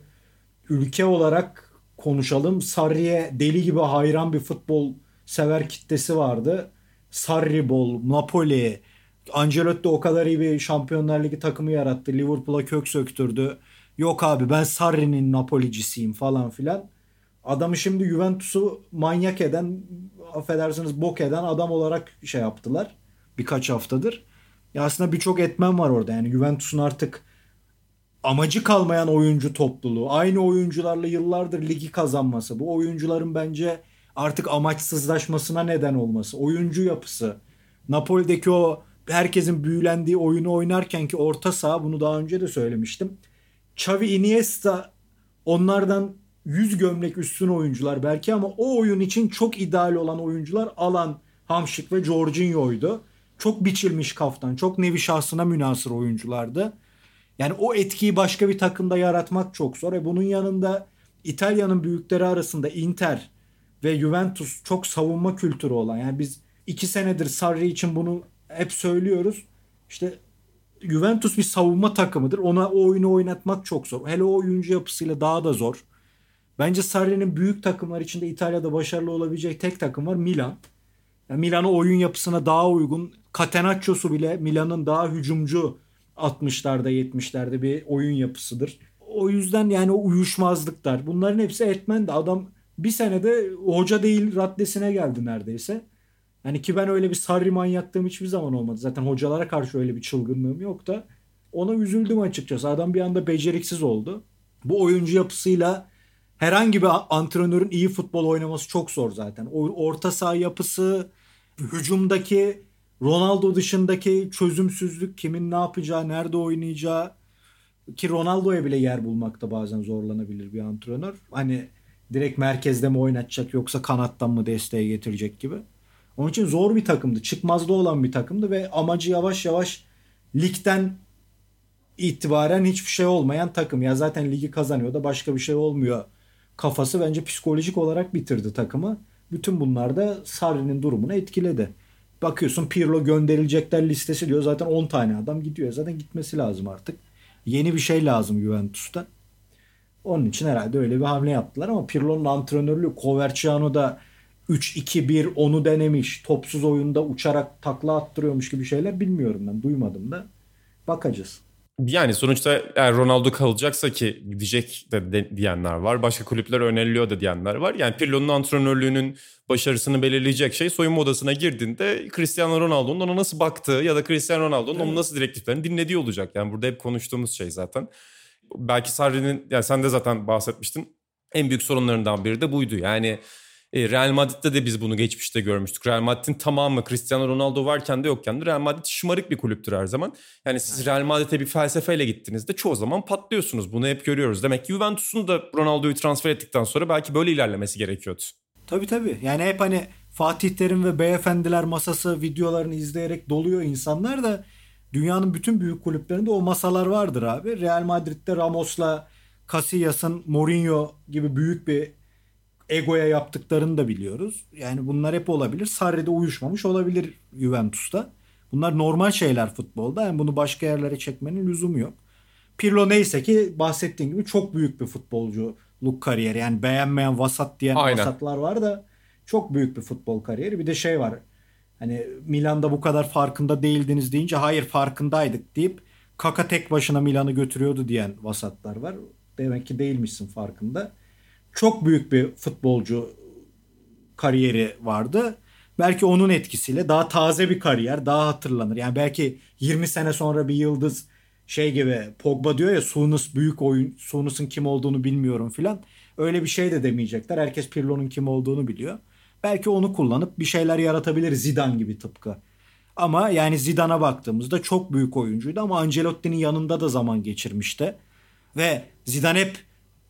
ülke olarak konuşalım. Sarri'ye deli gibi hayran bir futbol sever kitlesi vardı. Sarri bol, Napoli, Ancelotti o kadar iyi bir Şampiyonlar Ligi takımı yarattı. Liverpool'a kök söktürdü. Yok abi ben Sarri'nin Napolicisiyim falan filan. Adamı şimdi Juventus'u manyak eden, affedersiniz bok eden adam olarak şey yaptılar. Birkaç haftadır. Ya aslında birçok etmen var orada. Yani Juventus'un artık amacı kalmayan oyuncu topluluğu, aynı oyuncularla yıllardır ligi kazanması, bu oyuncuların bence artık amaçsızlaşmasına neden olması, oyuncu yapısı, Napoli'deki o herkesin büyülendiği oyunu oynarken ki orta saha bunu daha önce de söylemiştim. Xavi Iniesta onlardan 100 gömlek üstün oyuncular belki ama o oyun için çok ideal olan oyuncular Alan, Hamşik ve Jorginho'ydu. Çok biçilmiş kaftan, çok nevi şahsına münasır oyunculardı. Yani o etkiyi başka bir takımda yaratmak çok zor. E bunun yanında İtalya'nın büyükleri arasında Inter ve Juventus çok savunma kültürü olan. Yani biz iki senedir Sarri için bunu hep söylüyoruz. İşte Juventus bir savunma takımıdır. Ona o oyunu oynatmak çok zor. Hele o oyuncu yapısıyla daha da zor. Bence Sarri'nin büyük takımlar içinde İtalya'da başarılı olabilecek tek takım var Milan. Yani Milan'ın oyun yapısına daha uygun. Catenaccio'su bile Milan'ın daha hücumcu 60'larda 70'lerde bir oyun yapısıdır. O yüzden yani o uyuşmazlıklar bunların hepsi etmen de adam bir senede hoca değil raddesine geldi neredeyse. Yani ki ben öyle bir sarri manyaklığım hiçbir zaman olmadı. Zaten hocalara karşı öyle bir çılgınlığım yok da ona üzüldüm açıkçası. Adam bir anda beceriksiz oldu. Bu oyuncu yapısıyla herhangi bir antrenörün iyi futbol oynaması çok zor zaten. O orta saha yapısı, hücumdaki Ronaldo dışındaki çözümsüzlük, kimin ne yapacağı, nerede oynayacağı ki Ronaldo'ya bile yer bulmakta bazen zorlanabilir bir antrenör. Hani direkt merkezde mi oynatacak yoksa kanattan mı desteğe getirecek gibi. Onun için zor bir takımdı. Çıkmazda olan bir takımdı ve amacı yavaş yavaş ligden itibaren hiçbir şey olmayan takım. Ya zaten ligi kazanıyor da başka bir şey olmuyor kafası bence psikolojik olarak bitirdi takımı. Bütün bunlar da Sarri'nin durumunu etkiledi. Bakıyorsun Pirlo gönderilecekler listesi diyor. Zaten 10 tane adam gidiyor. Zaten gitmesi lazım artık. Yeni bir şey lazım Juventus'ta. Onun için herhalde öyle bir hamle yaptılar ama Pirlo'nun antrenörlüğü Coverciano da 3-2-1 onu denemiş. Topsuz oyunda uçarak takla attırıyormuş gibi şeyler bilmiyorum ben. Duymadım da. Bakacağız. Yani sonuçta eğer Ronaldo kalacaksa ki gidecek de, de diyenler var. Başka kulüpler öneriliyor da diyenler var. Yani Pirlo'nun antrenörlüğünün başarısını belirleyecek şey soyunma odasına girdiğinde Cristiano Ronaldo'nun ona nasıl baktığı ya da Cristiano Ronaldo'nun onun nasıl direktiflerini dinlediği olacak. Yani burada hep konuştuğumuz şey zaten. Belki Sarri'nin yani sen de zaten bahsetmiştin. En büyük sorunlarından biri de buydu. Yani Real Madrid'de de biz bunu geçmişte görmüştük. Real Madrid'in tamamı Cristiano Ronaldo varken de yokken de Real Madrid şımarık bir kulüptür her zaman. Yani siz Real Madrid'e bir felsefeyle gittiğinizde çoğu zaman patlıyorsunuz. Bunu hep görüyoruz. Demek ki Juventus'un da Ronaldo'yu transfer ettikten sonra belki böyle ilerlemesi gerekiyordu. Tabii tabii. Yani hep hani Fatih Terim ve beyefendiler masası videolarını izleyerek doluyor insanlar da dünyanın bütün büyük kulüplerinde o masalar vardır abi. Real Madrid'de Ramos'la Casillas'ın Mourinho gibi büyük bir egoya yaptıklarını da biliyoruz. Yani bunlar hep olabilir. Sarri'de uyuşmamış olabilir Juventus'ta. Bunlar normal şeyler futbolda. Yani bunu başka yerlere çekmenin lüzumu yok. Pirlo neyse ki bahsettiğin gibi çok büyük bir futbolculuk kariyeri. Yani beğenmeyen vasat diyen Aynen. vasatlar var da çok büyük bir futbol kariyeri. Bir de şey var. Hani Milan'da bu kadar farkında değildiniz deyince hayır farkındaydık deyip Kaka tek başına Milan'ı götürüyordu diyen vasatlar var. Demek ki değilmişsin farkında çok büyük bir futbolcu kariyeri vardı. Belki onun etkisiyle daha taze bir kariyer, daha hatırlanır. Yani belki 20 sene sonra bir yıldız şey gibi Pogba diyor ya Sunus büyük oyun, Sunus'un kim olduğunu bilmiyorum filan. Öyle bir şey de demeyecekler. Herkes Pirlo'nun kim olduğunu biliyor. Belki onu kullanıp bir şeyler yaratabilir Zidane gibi tıpkı. Ama yani Zidane'a baktığımızda çok büyük oyuncuydu ama Ancelotti'nin yanında da zaman geçirmişti. Ve Zidane hep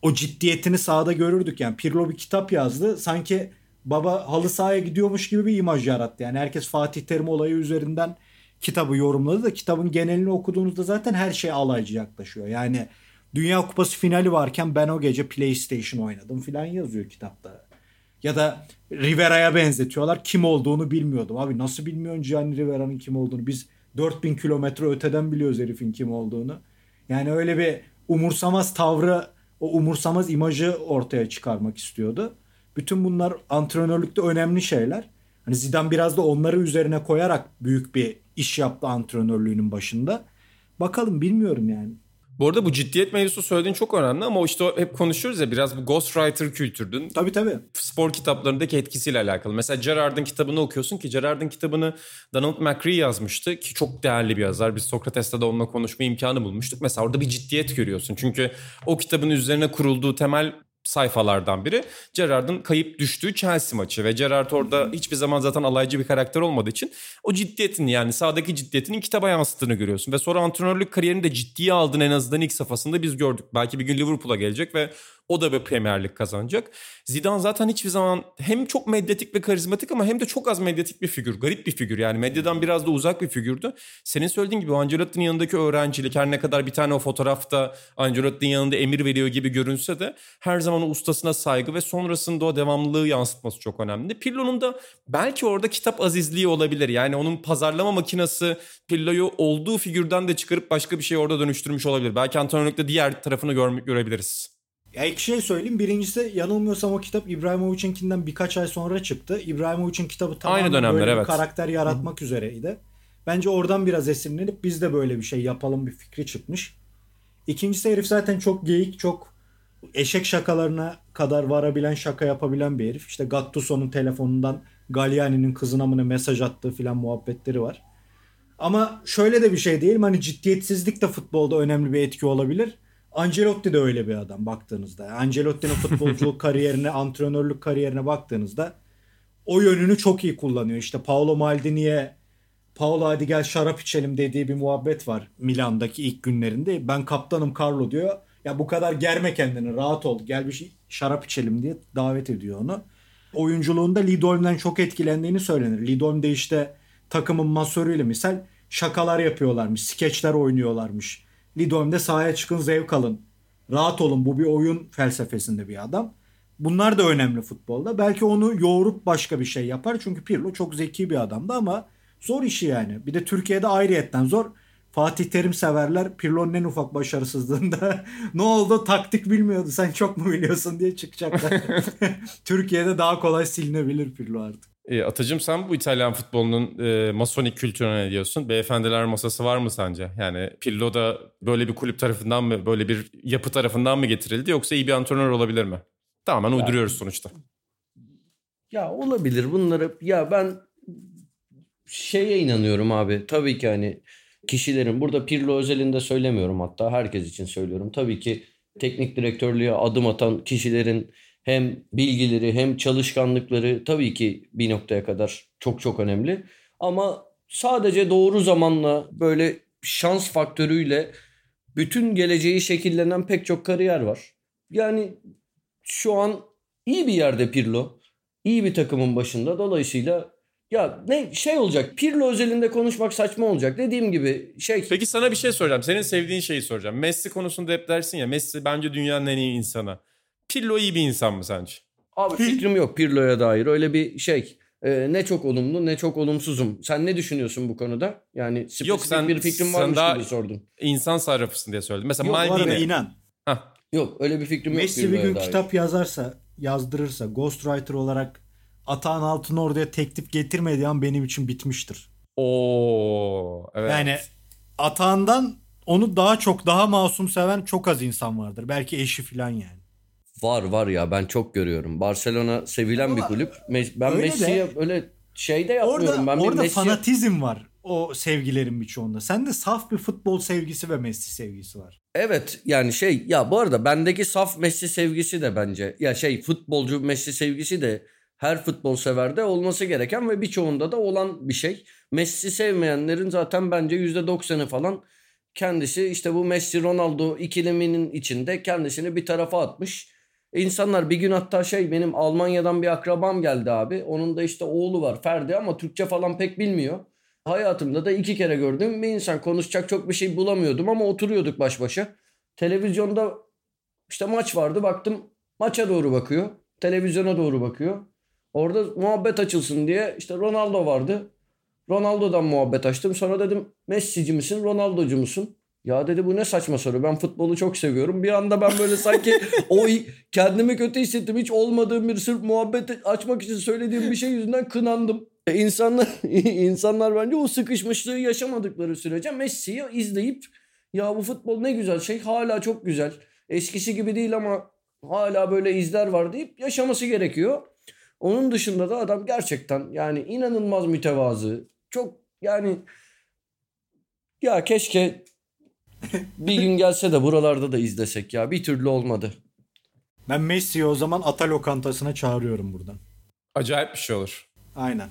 o ciddiyetini sahada görürdük yani. Pirlo bir kitap yazdı. Sanki baba halı sahaya gidiyormuş gibi bir imaj yarattı. Yani herkes Fatih Terim olayı üzerinden kitabı yorumladı da kitabın genelini okuduğunuzda zaten her şey alaycı yaklaşıyor. Yani Dünya Kupası finali varken ben o gece PlayStation oynadım filan yazıyor kitapta. Ya da Rivera'ya benzetiyorlar. Kim olduğunu bilmiyordum. Abi nasıl bilmiyorsun Gianni Rivera'nın kim olduğunu? Biz 4000 kilometre öteden biliyoruz herifin kim olduğunu. Yani öyle bir umursamaz tavrı o umursamaz imajı ortaya çıkarmak istiyordu. Bütün bunlar antrenörlükte önemli şeyler. Hani Zidane biraz da onları üzerine koyarak büyük bir iş yaptı antrenörlüğünün başında. Bakalım bilmiyorum yani. Bu arada bu ciddiyet mevzusu söylediğin çok önemli ama işte hep konuşuyoruz ya biraz bu ghostwriter kültürdün. Tabii tabii. Spor kitaplarındaki etkisiyle alakalı. Mesela Gerard'ın kitabını okuyorsun ki Gerard'ın kitabını Donald McRae yazmıştı ki çok değerli bir yazar. Biz Sokrates'te de onunla konuşma imkanı bulmuştuk. Mesela orada bir ciddiyet görüyorsun. Çünkü o kitabın üzerine kurulduğu temel sayfalardan biri Gerrard'ın kayıp düştüğü Chelsea maçı ve Gerrard orada hiçbir zaman zaten alaycı bir karakter olmadığı için o ciddiyetini yani sahadaki ciddiyetinin kitaba yansıttığını görüyorsun ve sonra antrenörlük kariyerini de ciddiye aldın en azından ilk safhasında biz gördük. Belki bir gün Liverpool'a gelecek ve o da bir Premier Lig kazanacak. Zidane zaten hiçbir zaman hem çok medyatik ve karizmatik ama hem de çok az medyatik bir figür. Garip bir figür yani medyadan biraz da uzak bir figürdü. Senin söylediğin gibi Ancelotti'nin yanındaki öğrencilik her ne kadar bir tane o fotoğrafta Ancelotti'nin yanında emir veriyor gibi görünse de her zaman o ustasına saygı ve sonrasında o devamlılığı yansıtması çok önemli. Pirlo'nun da belki orada kitap azizliği olabilir. Yani onun pazarlama makinesi Pirlo'yu olduğu figürden de çıkarıp başka bir şey orada dönüştürmüş olabilir. Belki antrenörlükte diğer tarafını görmek görebiliriz. Ya iki şey söyleyeyim. Birincisi yanılmıyorsam o kitap İbrahimovic'inkinden birkaç ay sonra çıktı. İbrahimovic'in kitabı tamamen Aynı dönemler, böyle evet. karakter yaratmak Hı. üzereydi. Bence oradan biraz esinlenip biz de böyle bir şey yapalım bir fikri çıkmış. İkincisi herif zaten çok geyik, çok eşek şakalarına kadar varabilen şaka yapabilen bir herif. İşte Gattuso'nun telefonundan Galliani'nin kızına mı ne mesaj attığı filan muhabbetleri var. Ama şöyle de bir şey değil? Hani ciddiyetsizlik de futbolda önemli bir etki olabilir. Ancelotti de öyle bir adam baktığınızda. Ancelotti'nin futbolculuk kariyerine, antrenörlük kariyerine baktığınızda o yönünü çok iyi kullanıyor. İşte Paolo Maldini'ye Paolo hadi gel şarap içelim dediği bir muhabbet var Milan'daki ilk günlerinde. Ben kaptanım Carlo diyor. Ya bu kadar germe kendini rahat ol gel bir şey şarap içelim diye davet ediyor onu. Oyunculuğunda Lidolm'den çok etkilendiğini söylenir. Lidolm'de işte takımın masörüyle misal şakalar yapıyorlarmış, skeçler oynuyorlarmış Lidolm'de sahaya çıkın zevk alın. Rahat olun bu bir oyun felsefesinde bir adam. Bunlar da önemli futbolda. Belki onu yoğurup başka bir şey yapar. Çünkü Pirlo çok zeki bir adamdı ama zor işi yani. Bir de Türkiye'de ayrıyetten zor. Fatih Terim severler Pirlo'nun en ufak başarısızlığında ne oldu taktik bilmiyordu sen çok mu biliyorsun diye çıkacaklar. Türkiye'de daha kolay silinebilir Pirlo artık. E, Atacım sen bu İtalyan futbolunun e, masonik kültürüne ne diyorsun? Beyefendiler masası var mı sence? Yani Pirlo da böyle bir kulüp tarafından mı, böyle bir yapı tarafından mı getirildi yoksa iyi bir antrenör olabilir mi? Tamamen uyduruyoruz sonuçta. Ya olabilir bunları. Ya ben şeye inanıyorum abi. Tabii ki hani kişilerin burada Pirlo özelinde söylemiyorum hatta herkes için söylüyorum. Tabii ki teknik direktörlüğe adım atan kişilerin hem bilgileri hem çalışkanlıkları tabii ki bir noktaya kadar çok çok önemli. Ama sadece doğru zamanla böyle şans faktörüyle bütün geleceği şekillenen pek çok kariyer var. Yani şu an iyi bir yerde Pirlo. İyi bir takımın başında. Dolayısıyla ya ne şey olacak. Pirlo özelinde konuşmak saçma olacak. Dediğim gibi şey Peki sana bir şey soracağım. Senin sevdiğin şeyi soracağım. Messi konusunda hep dersin ya Messi bence dünyanın en iyi insanı. Pirlo iyi bir insan mı sence? Abi fikrim yok Pirlo'ya dair. Öyle bir şey. Ee, ne çok olumlu ne çok olumsuzum. Sen ne düşünüyorsun bu konuda? Yani spesifik Yok, sen- bir fikrim sen varmış daha- gibi sordun. İnsan sarrafısın diye söyledim. Mesela Yok, Maldini. inan. Hah, Yok öyle bir fikrim yok Messi bir gün dair. kitap yazarsa, yazdırırsa, ghostwriter olarak Atahan Altın oraya teklif getirmediği an benim için bitmiştir. Oo, evet. Yani Atahan'dan onu daha çok daha masum seven çok az insan vardır. Belki eşi falan yani. Var var ya ben çok görüyorum. Barcelona sevilen bir Ama kulüp. Me- Ben Messi'ye öyle şey de yapmıyorum. Orada ben bir orada Messi- fanatizm var o sevgilerin birçoğunda. Sende saf bir futbol sevgisi ve Messi sevgisi var. Evet yani şey ya bu arada bendeki saf Messi sevgisi de bence ya şey futbolcu Messi sevgisi de her futbol severde olması gereken ve birçoğunda da olan bir şey. Messi sevmeyenlerin zaten bence %90'ı falan kendisi işte bu Messi Ronaldo ikileminin içinde kendisini bir tarafa atmış. İnsanlar bir gün hatta şey benim Almanya'dan bir akrabam geldi abi. Onun da işte oğlu var Ferdi ama Türkçe falan pek bilmiyor. Hayatımda da iki kere gördüğüm bir insan. Konuşacak çok bir şey bulamıyordum ama oturuyorduk baş başa. Televizyonda işte maç vardı baktım maça doğru bakıyor. Televizyona doğru bakıyor. Orada muhabbet açılsın diye işte Ronaldo vardı. Ronaldo'dan muhabbet açtım. Sonra dedim Messi'ci misin Ronaldo'cu musun? Ya dedi bu ne saçma soru. Ben futbolu çok seviyorum. Bir anda ben böyle sanki o kendimi kötü hissettim. Hiç olmadığım bir sırf muhabbet açmak için söylediğim bir şey yüzünden kınandım. E, İnsanlar insanlar bence o sıkışmışlığı yaşamadıkları sürece Messi'yi izleyip ya bu futbol ne güzel şey hala çok güzel. Eskisi gibi değil ama hala böyle izler var deyip yaşaması gerekiyor. Onun dışında da adam gerçekten yani inanılmaz mütevazı. Çok yani ya keşke bir gün gelse de buralarda da izlesek ya. Bir türlü olmadı. Ben Messi'yi o zaman ata lokantasına çağırıyorum buradan. Acayip bir şey olur. Aynen.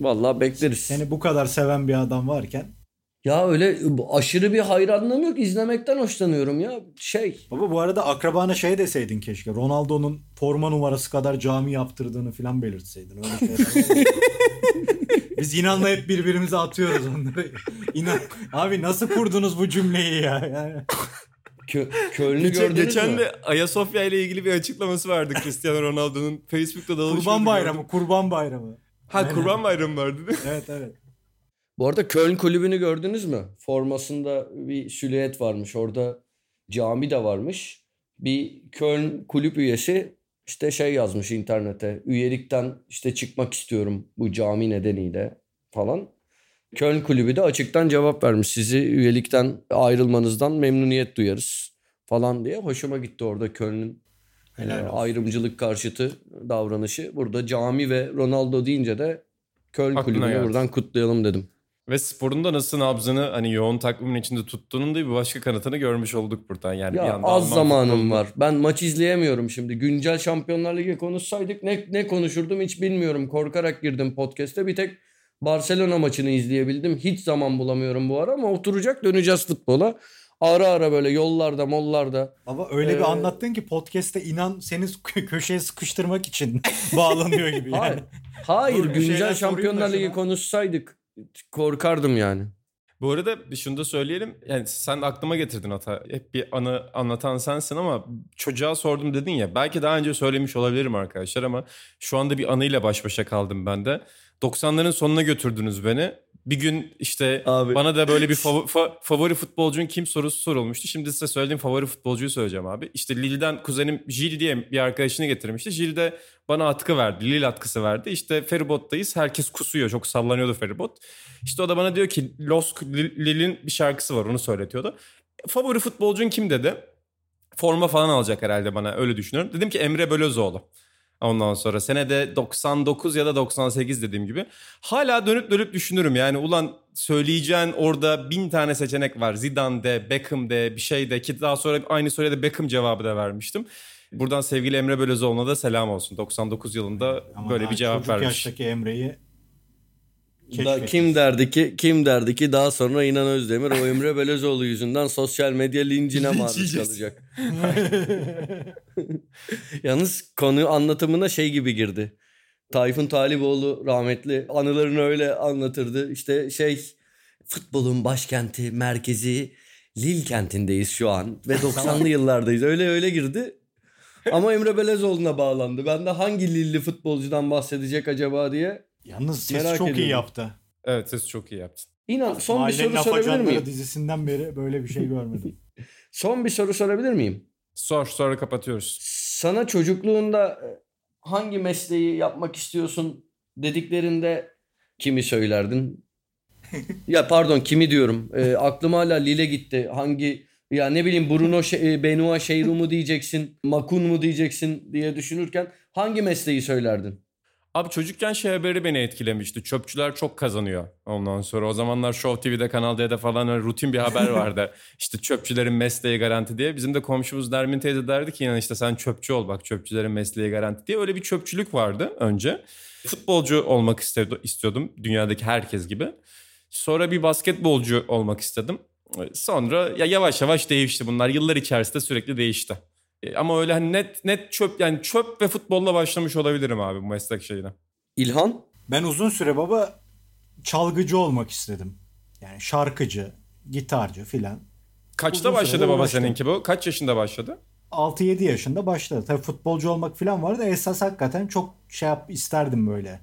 Vallahi bekleriz. Seni bu kadar seven bir adam varken. Ya öyle aşırı bir hayranlığım yok. İzlemekten hoşlanıyorum ya. Şey. Baba bu arada akrabana şey deseydin keşke. Ronaldo'nun forma numarası kadar cami yaptırdığını falan belirtseydin. Öyle şeyler. Biz İnan'la hep birbirimize atıyoruz onları. İnan. Abi nasıl kurdunuz bu cümleyi ya? Yani. Kö Köln'ü Geçen, gördünüz geçen mü? de Ayasofya ile ilgili bir açıklaması vardı Cristiano Ronaldo'nun. Facebook'ta dolaşıyordu. Kurban bayramı, gördüm. kurban bayramı. Ha Aynen. kurban bayramı vardı değil mi? Evet evet. Bu arada Köln kulübünü gördünüz mü? Formasında bir silüet varmış. Orada cami de varmış. Bir Köln kulüp üyesi işte şey yazmış internete. Üyelikten işte çıkmak istiyorum bu cami nedeniyle falan. Köln kulübü de açıktan cevap vermiş. Sizi üyelikten ayrılmanızdan memnuniyet duyarız falan diye. Hoşuma gitti orada Köln'ün Helal e, ayrımcılık karşıtı davranışı. Burada cami ve Ronaldo deyince de Köln Aklına kulübünü geldi. buradan kutlayalım dedim. Ve sporun da nasıl nabzını hani yoğun takvimin içinde tuttuğunun da bir başka kanıtını görmüş olduk buradan. Yani bir Ya yanda az Alman zamanım futbolunda- var. Ben maç izleyemiyorum şimdi. Güncel Şampiyonlar Ligi konuşsaydık ne ne konuşurdum hiç bilmiyorum. Korkarak girdim podcast'e. Bir tek Barcelona maçını izleyebildim. Hiç zaman bulamıyorum bu ara ama oturacak döneceğiz futbola. Ara ara böyle yollarda, mollarda. Ama öyle Ee, bir anlattın ki podcast'te inan seni kö- köşeye sıkıştırmak için bağlanıyor gibi yani. Hayır, hayır bir güncel Şampiyonlar Ligi konuşsaydık korkardım yani. Bu arada şunu da söyleyelim. Yani sen aklıma getirdin Ata. Hep bir anı anlatan sensin ama çocuğa sordum dedin ya. Belki daha önce söylemiş olabilirim arkadaşlar ama şu anda bir anıyla baş başa kaldım ben de. 90'ların sonuna götürdünüz beni. Bir gün işte Abi. bana da böyle bir fav- fa- favori futbolcun kim sorusu sorulmuştu. Şimdi size söylediğim favori futbolcuyu söyleyeceğim abi. İşte Lille'den kuzenim Jil diye bir arkadaşını getirmişti. Jil de bana atkı verdi. Lille atkısı verdi. İşte feribottayız. Herkes kusuyor. Çok sallanıyordu feribot. İşte o da bana diyor ki Losk Lille'in bir şarkısı var. Onu söyletiyordu. Favori futbolcun kim dedi. Forma falan alacak herhalde bana. Öyle düşünüyorum. Dedim ki Emre Belözoğlu. Ondan sonra senede 99 ya da 98 dediğim gibi. Hala dönüp dönüp düşünürüm yani ulan söyleyeceğin orada bin tane seçenek var. Zidane de, Beckham de, bir şey de ki daha sonra aynı soruya da Beckham cevabı da vermiştim. Buradan sevgili Emre Belözoğlu'na da selam olsun. 99 yılında Ama böyle bir cevap çocuk vermiş. yaştaki Emre'yi Da, keşfetmiş. kim derdi ki kim derdi ki daha sonra İnan Özdemir o Emre Belözoğlu yüzünden sosyal medya lincine maruz yiyeceğiz. kalacak. Yalnız konu anlatımına şey gibi girdi. Tayfun Taliboğlu rahmetli anılarını öyle anlatırdı. İşte şey futbolun başkenti, merkezi Lille kentindeyiz şu an ve 90'lı yıllardayız. Öyle öyle girdi. Ama Emre Belezoğlu'na bağlandı. Ben de hangi Lille'li futbolcudan bahsedecek acaba diye. Yalnız ses Merak çok iyi ediyorum. yaptı. Evet siz çok iyi yaptın. İnan son bir Mahallenin soru sorabilir miyim? dizisinden beri böyle bir şey görmedim. Son bir soru sorabilir miyim? Sor sonra kapatıyoruz. Sana çocukluğunda e, hangi mesleği yapmak istiyorsun dediklerinde kimi söylerdin? ya pardon kimi diyorum. E, aklım hala Lille gitti. Hangi ya ne bileyim Bruno Şe- e, Benoit Şeyru mu diyeceksin, Makun mu diyeceksin diye düşünürken hangi mesleği söylerdin? Abi çocukken şey haberi beni etkilemişti. Çöpçüler çok kazanıyor. Ondan sonra o zamanlar Show TV'de Kanal D'de falan rutin bir haber vardı. işte çöpçülerin mesleği garanti diye. Bizim de komşumuz Nermin teyze derdi ki yani işte sen çöpçü ol bak çöpçülerin mesleği garanti diye. Öyle bir çöpçülük vardı önce. Futbolcu olmak istiyordum dünyadaki herkes gibi. Sonra bir basketbolcu olmak istedim. Sonra ya yavaş yavaş değişti bunlar. Yıllar içerisinde sürekli değişti. E, Ama öyle hani net net çöp yani çöp ve futbolla başlamış olabilirim abi bu meslek şeyine. İlhan? Ben uzun süre baba çalgıcı olmak istedim. Yani şarkıcı, gitarcı filan. Kaçta Uzun başladı baba uğraştım. seninki bu? Kaç yaşında başladı? 6-7 yaşında başladı. Tabii futbolcu olmak filan vardı. Esas hakikaten çok şey yap isterdim böyle.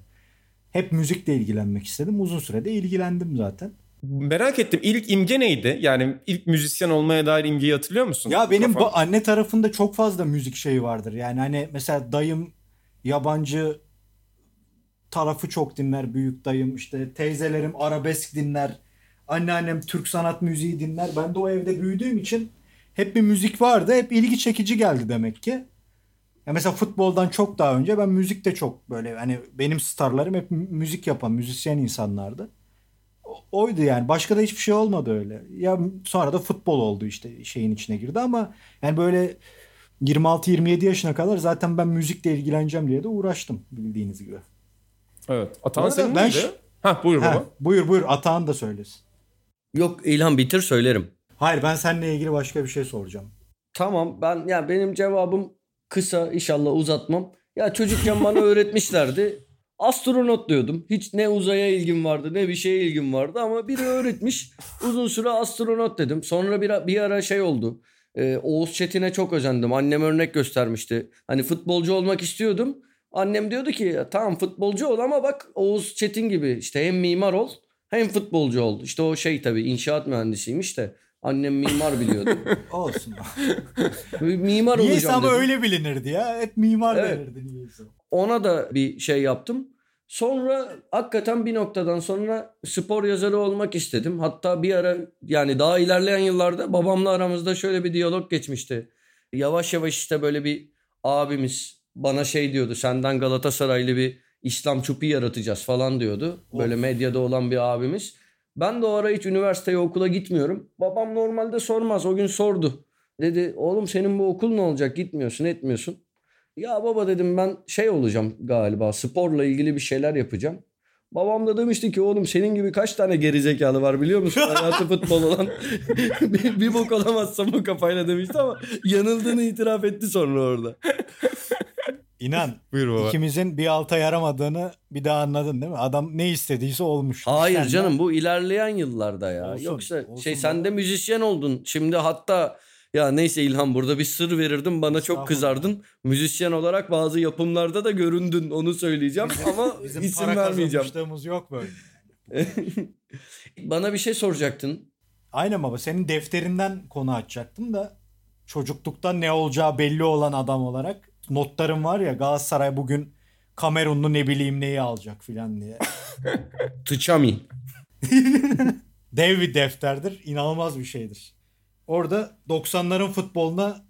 Hep müzikle ilgilenmek istedim. Uzun sürede ilgilendim zaten. Merak ettim ilk imge neydi? Yani ilk müzisyen olmaya dair imgeyi hatırlıyor musun? Ya benim bu anne tarafında çok fazla müzik şeyi vardır. Yani hani mesela dayım yabancı tarafı çok dinler. Büyük dayım işte teyzelerim arabesk dinler. Anneannem Türk sanat müziği dinler. Ben de o evde büyüdüğüm için hep bir müzik vardı. Hep ilgi çekici geldi demek ki. Ya mesela futboldan çok daha önce ben müzikte çok böyle hani benim starlarım hep mü- müzik yapan, müzisyen insanlardı. Oydu yani. Başka da hiçbir şey olmadı öyle. Ya sonra da futbol oldu işte şeyin içine girdi ama yani böyle 26-27 yaşına kadar zaten ben müzikle ilgileneceğim diye de uğraştım bildiğiniz gibi. Evet. Atan senin ben Hah buyur Ha, baba. buyur buyur Atahan da söylesin. Yok İlhan bitir söylerim. Hayır ben seninle ilgili başka bir şey soracağım. Tamam ben ya benim cevabım kısa inşallah uzatmam. Ya çocukken bana öğretmişlerdi. Astronot diyordum. Hiç ne uzaya ilgim vardı ne bir şeye ilgim vardı ama biri öğretmiş. Uzun süre astronot dedim. Sonra bir, bir ara şey oldu. Ee, Oğuz Çetin'e çok özendim. Annem örnek göstermişti. Hani futbolcu olmak istiyordum. Annem diyordu ki "Ya tamam futbolcu ol ama bak Oğuz Çetin gibi işte hem mimar ol hem futbolcu ol. İşte o şey tabii inşaat mühendisiymiş de annem mimar biliyordu. Olsun. mimar niyeyse olacağım ama dedim. öyle bilinirdi ya. Hep mimar Evet. denirdi niyeyse. Ona da bir şey yaptım. Sonra hakikaten bir noktadan sonra spor yazarı olmak istedim. Hatta bir ara yani daha ilerleyen yıllarda babamla aramızda şöyle bir diyalog geçmişti. Yavaş yavaş işte böyle bir abimiz bana şey diyordu. Senden Galatasaraylı bir İslam çupi yaratacağız falan diyordu. Böyle medyada olan bir abimiz. Ben de o ara hiç üniversiteye okula gitmiyorum. Babam normalde sormaz. O gün sordu. Dedi oğlum senin bu okul ne olacak? Gitmiyorsun etmiyorsun. Ya baba dedim ben şey olacağım galiba sporla ilgili bir şeyler yapacağım. Babam da demişti ki oğlum senin gibi kaç tane gerizekalı var biliyor musun? Hayatı futbol olan bir, bir bok olamazsam o kafayla demişti ama yanıldığını itiraf etti sonra orada. İnan Buyur baba. ikimizin bir alta yaramadığını bir daha anladın değil mi? Adam ne istediyse olmuş. Hayır Sen de- canım bu ilerleyen yıllarda ya. Olsun, Yoksa olsun şey sen de müzisyen oldun. Şimdi hatta ya neyse İlhan burada bir sır verirdim bana çok kızardın. Müzisyen olarak bazı yapımlarda da göründün onu söyleyeceğim ama Bizim isim para vermeyeceğim. kazanmışlığımız yok böyle. Bana bir şey soracaktın. Aynen baba senin defterinden konu açacaktım da çocukluktan ne olacağı belli olan adam olarak notlarım var ya Galatasaray bugün Kamerunlu ne bileyim neyi alacak filan diye. Tıçami. Dev bir defterdir. inanılmaz bir şeydir. Orada 90'ların futboluna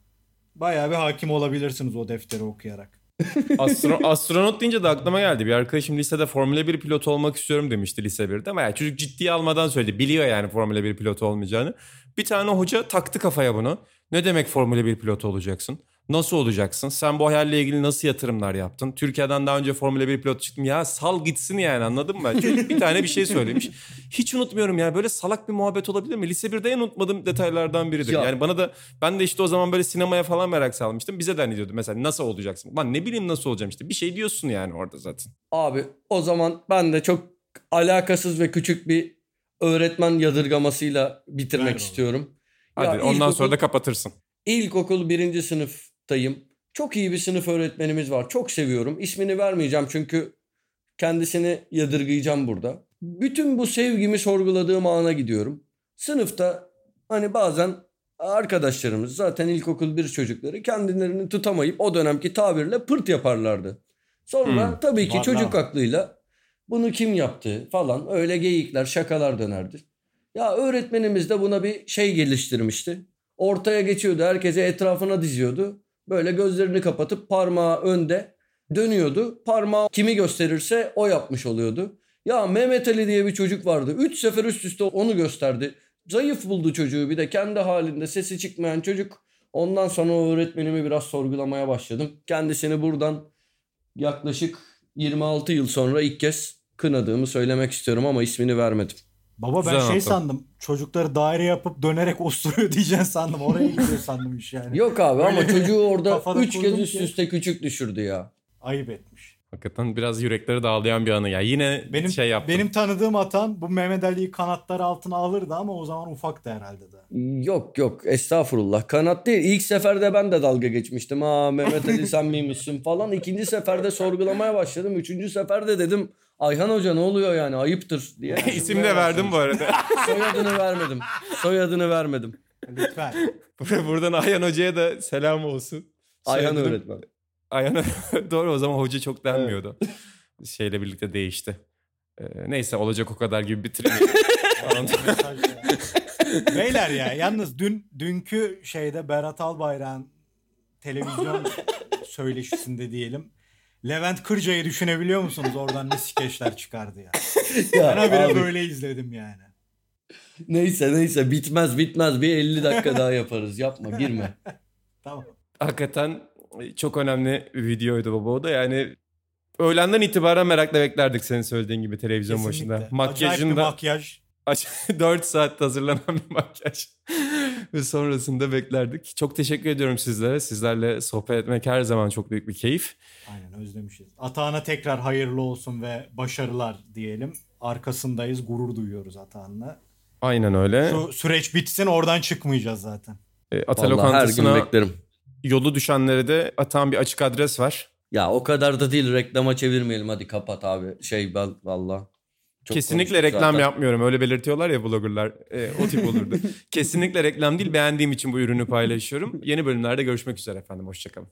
bayağı bir hakim olabilirsiniz o defteri okuyarak. Astro- astronot deyince de aklıma geldi. Bir arkadaşım lisede Formula 1 pilotu olmak istiyorum demişti lise 1'de. Ama yani çocuk ciddiye almadan söyledi. Biliyor yani Formula 1 pilotu olmayacağını. Bir tane hoca taktı kafaya bunu. Ne demek Formula 1 pilotu olacaksın? Nasıl olacaksın? Sen bu hayalle ilgili nasıl yatırımlar yaptın? Türkiye'den daha önce Formula 1 pilotu çıktım. Ya sal gitsin yani anladın mı? Çocuk bir tane bir şey söylemiş. Hiç unutmuyorum ya. Böyle salak bir muhabbet olabilir mi? Lise 1'de en unutmadığım detaylardan biridir. Ya. Yani bana da ben de işte o zaman böyle sinemaya falan merak salmıştım. Bize de hani diyordu mesela nasıl olacaksın? Lan ne bileyim nasıl olacağım işte. Bir şey diyorsun yani orada zaten. Abi o zaman ben de çok alakasız ve küçük bir öğretmen yadırgamasıyla bitirmek Ver istiyorum. Hadi Ya ondan ilkokul- sonra da kapatırsın. İlkokul birinci sınıftayım. Çok iyi bir sınıf öğretmenimiz var. Çok seviyorum. İsmini vermeyeceğim çünkü kendisini yadırgayacağım burada. Bütün bu sevgimi sorguladığım ana gidiyorum. Sınıfta hani bazen arkadaşlarımız zaten ilkokul bir çocukları kendilerini tutamayıp o dönemki tabirle pırt yaparlardı. Sonra Hmm. tabii ki çocuk aklıyla bunu kim yaptı falan öyle geyikler şakalar dönerdi. Ya öğretmenimiz de buna bir şey geliştirmişti. Ortaya geçiyordu. Herkese etrafına diziyordu. Böyle gözlerini kapatıp parmağı önde dönüyordu. Parmağı kimi gösterirse o yapmış oluyordu. Ya Mehmet Ali diye bir çocuk vardı. Üç sefer üst üste onu gösterdi. Zayıf buldu çocuğu bir de kendi halinde sesi çıkmayan çocuk. Ondan sonra öğretmenimi biraz sorgulamaya başladım. Kendisini buradan yaklaşık 26 yıl sonra ilk kez kınadığımı söylemek istiyorum ama ismini vermedim. Baba ben Güzel şey sandım. Çocukları daire yapıp dönerek osturuyor diyeceksin sandım. Oraya gidiyor sandım iş yani. Yok abi ama çocuğu orada kafada 3 kez üst ki. üste küçük düşürdü ya. Ayıp etmiş. Hakikaten biraz yürekleri dağlayan bir anı ya. Yine Benim şey yaptım. benim tanıdığım atan bu Mehmet Ali'yi kanatları altına alırdı ama o zaman ufaktı herhalde de. Yok yok estağfurullah kanat değil. İlk seferde ben de dalga geçmiştim. Ha Mehmet Ali sen miymişsin falan. İkinci seferde sorgulamaya başladım. Üçüncü seferde dedim Ayhan Hoca ne oluyor yani ayıptır diye. İsim de verdim bu arada. Soyadını vermedim. Soyadını vermedim. Lütfen. Buradan Ayhan Hoca'ya da selam olsun. Ayhan Soyadını- öğretmen. Ayhan Doğru o zaman hoca çok denmiyordu. Şeyle birlikte değişti. Ee, neyse olacak o kadar gibi ya. Beyler ya yalnız dün dünkü şeyde Berat Albayrak'ın televizyon söyleşisinde diyelim. Levent Kırca'yı düşünebiliyor musunuz? Oradan ne skeçler çıkardı ya. Ya Ben habire abi, böyle izledim yani. Neyse neyse bitmez bitmez bir 50 dakika daha yaparız. Yapma girme. Tamam. Hakikaten çok önemli bir videoydu baba o da yani öğlenden itibaren merakla beklerdik senin söylediğin gibi televizyon Kesinlikle. başında. Acayip bir Makyajında makyaj. 4 saat hazırlanan bir makyaj. Ve sonrasında beklerdik. Çok teşekkür ediyorum sizlere. Sizlerle sohbet etmek her zaman çok büyük bir keyif. Aynen özlemişiz. Atağına tekrar hayırlı olsun ve başarılar diyelim. Arkasındayız, gurur duyuyoruz Atağan'la. Aynen öyle. Şu süreç bitsin oradan çıkmayacağız zaten. E, Ata lokantasına beklerim. yolu düşenlere de atan bir açık adres var. Ya o kadar da değil reklama çevirmeyelim hadi kapat abi. Şey ben valla. Çok Kesinlikle reklam zaten. yapmıyorum. Öyle belirtiyorlar ya bloggerlar. E, o tip olurdu. Kesinlikle reklam değil. Beğendiğim için bu ürünü paylaşıyorum. Yeni bölümlerde görüşmek üzere efendim. Hoşçakalın.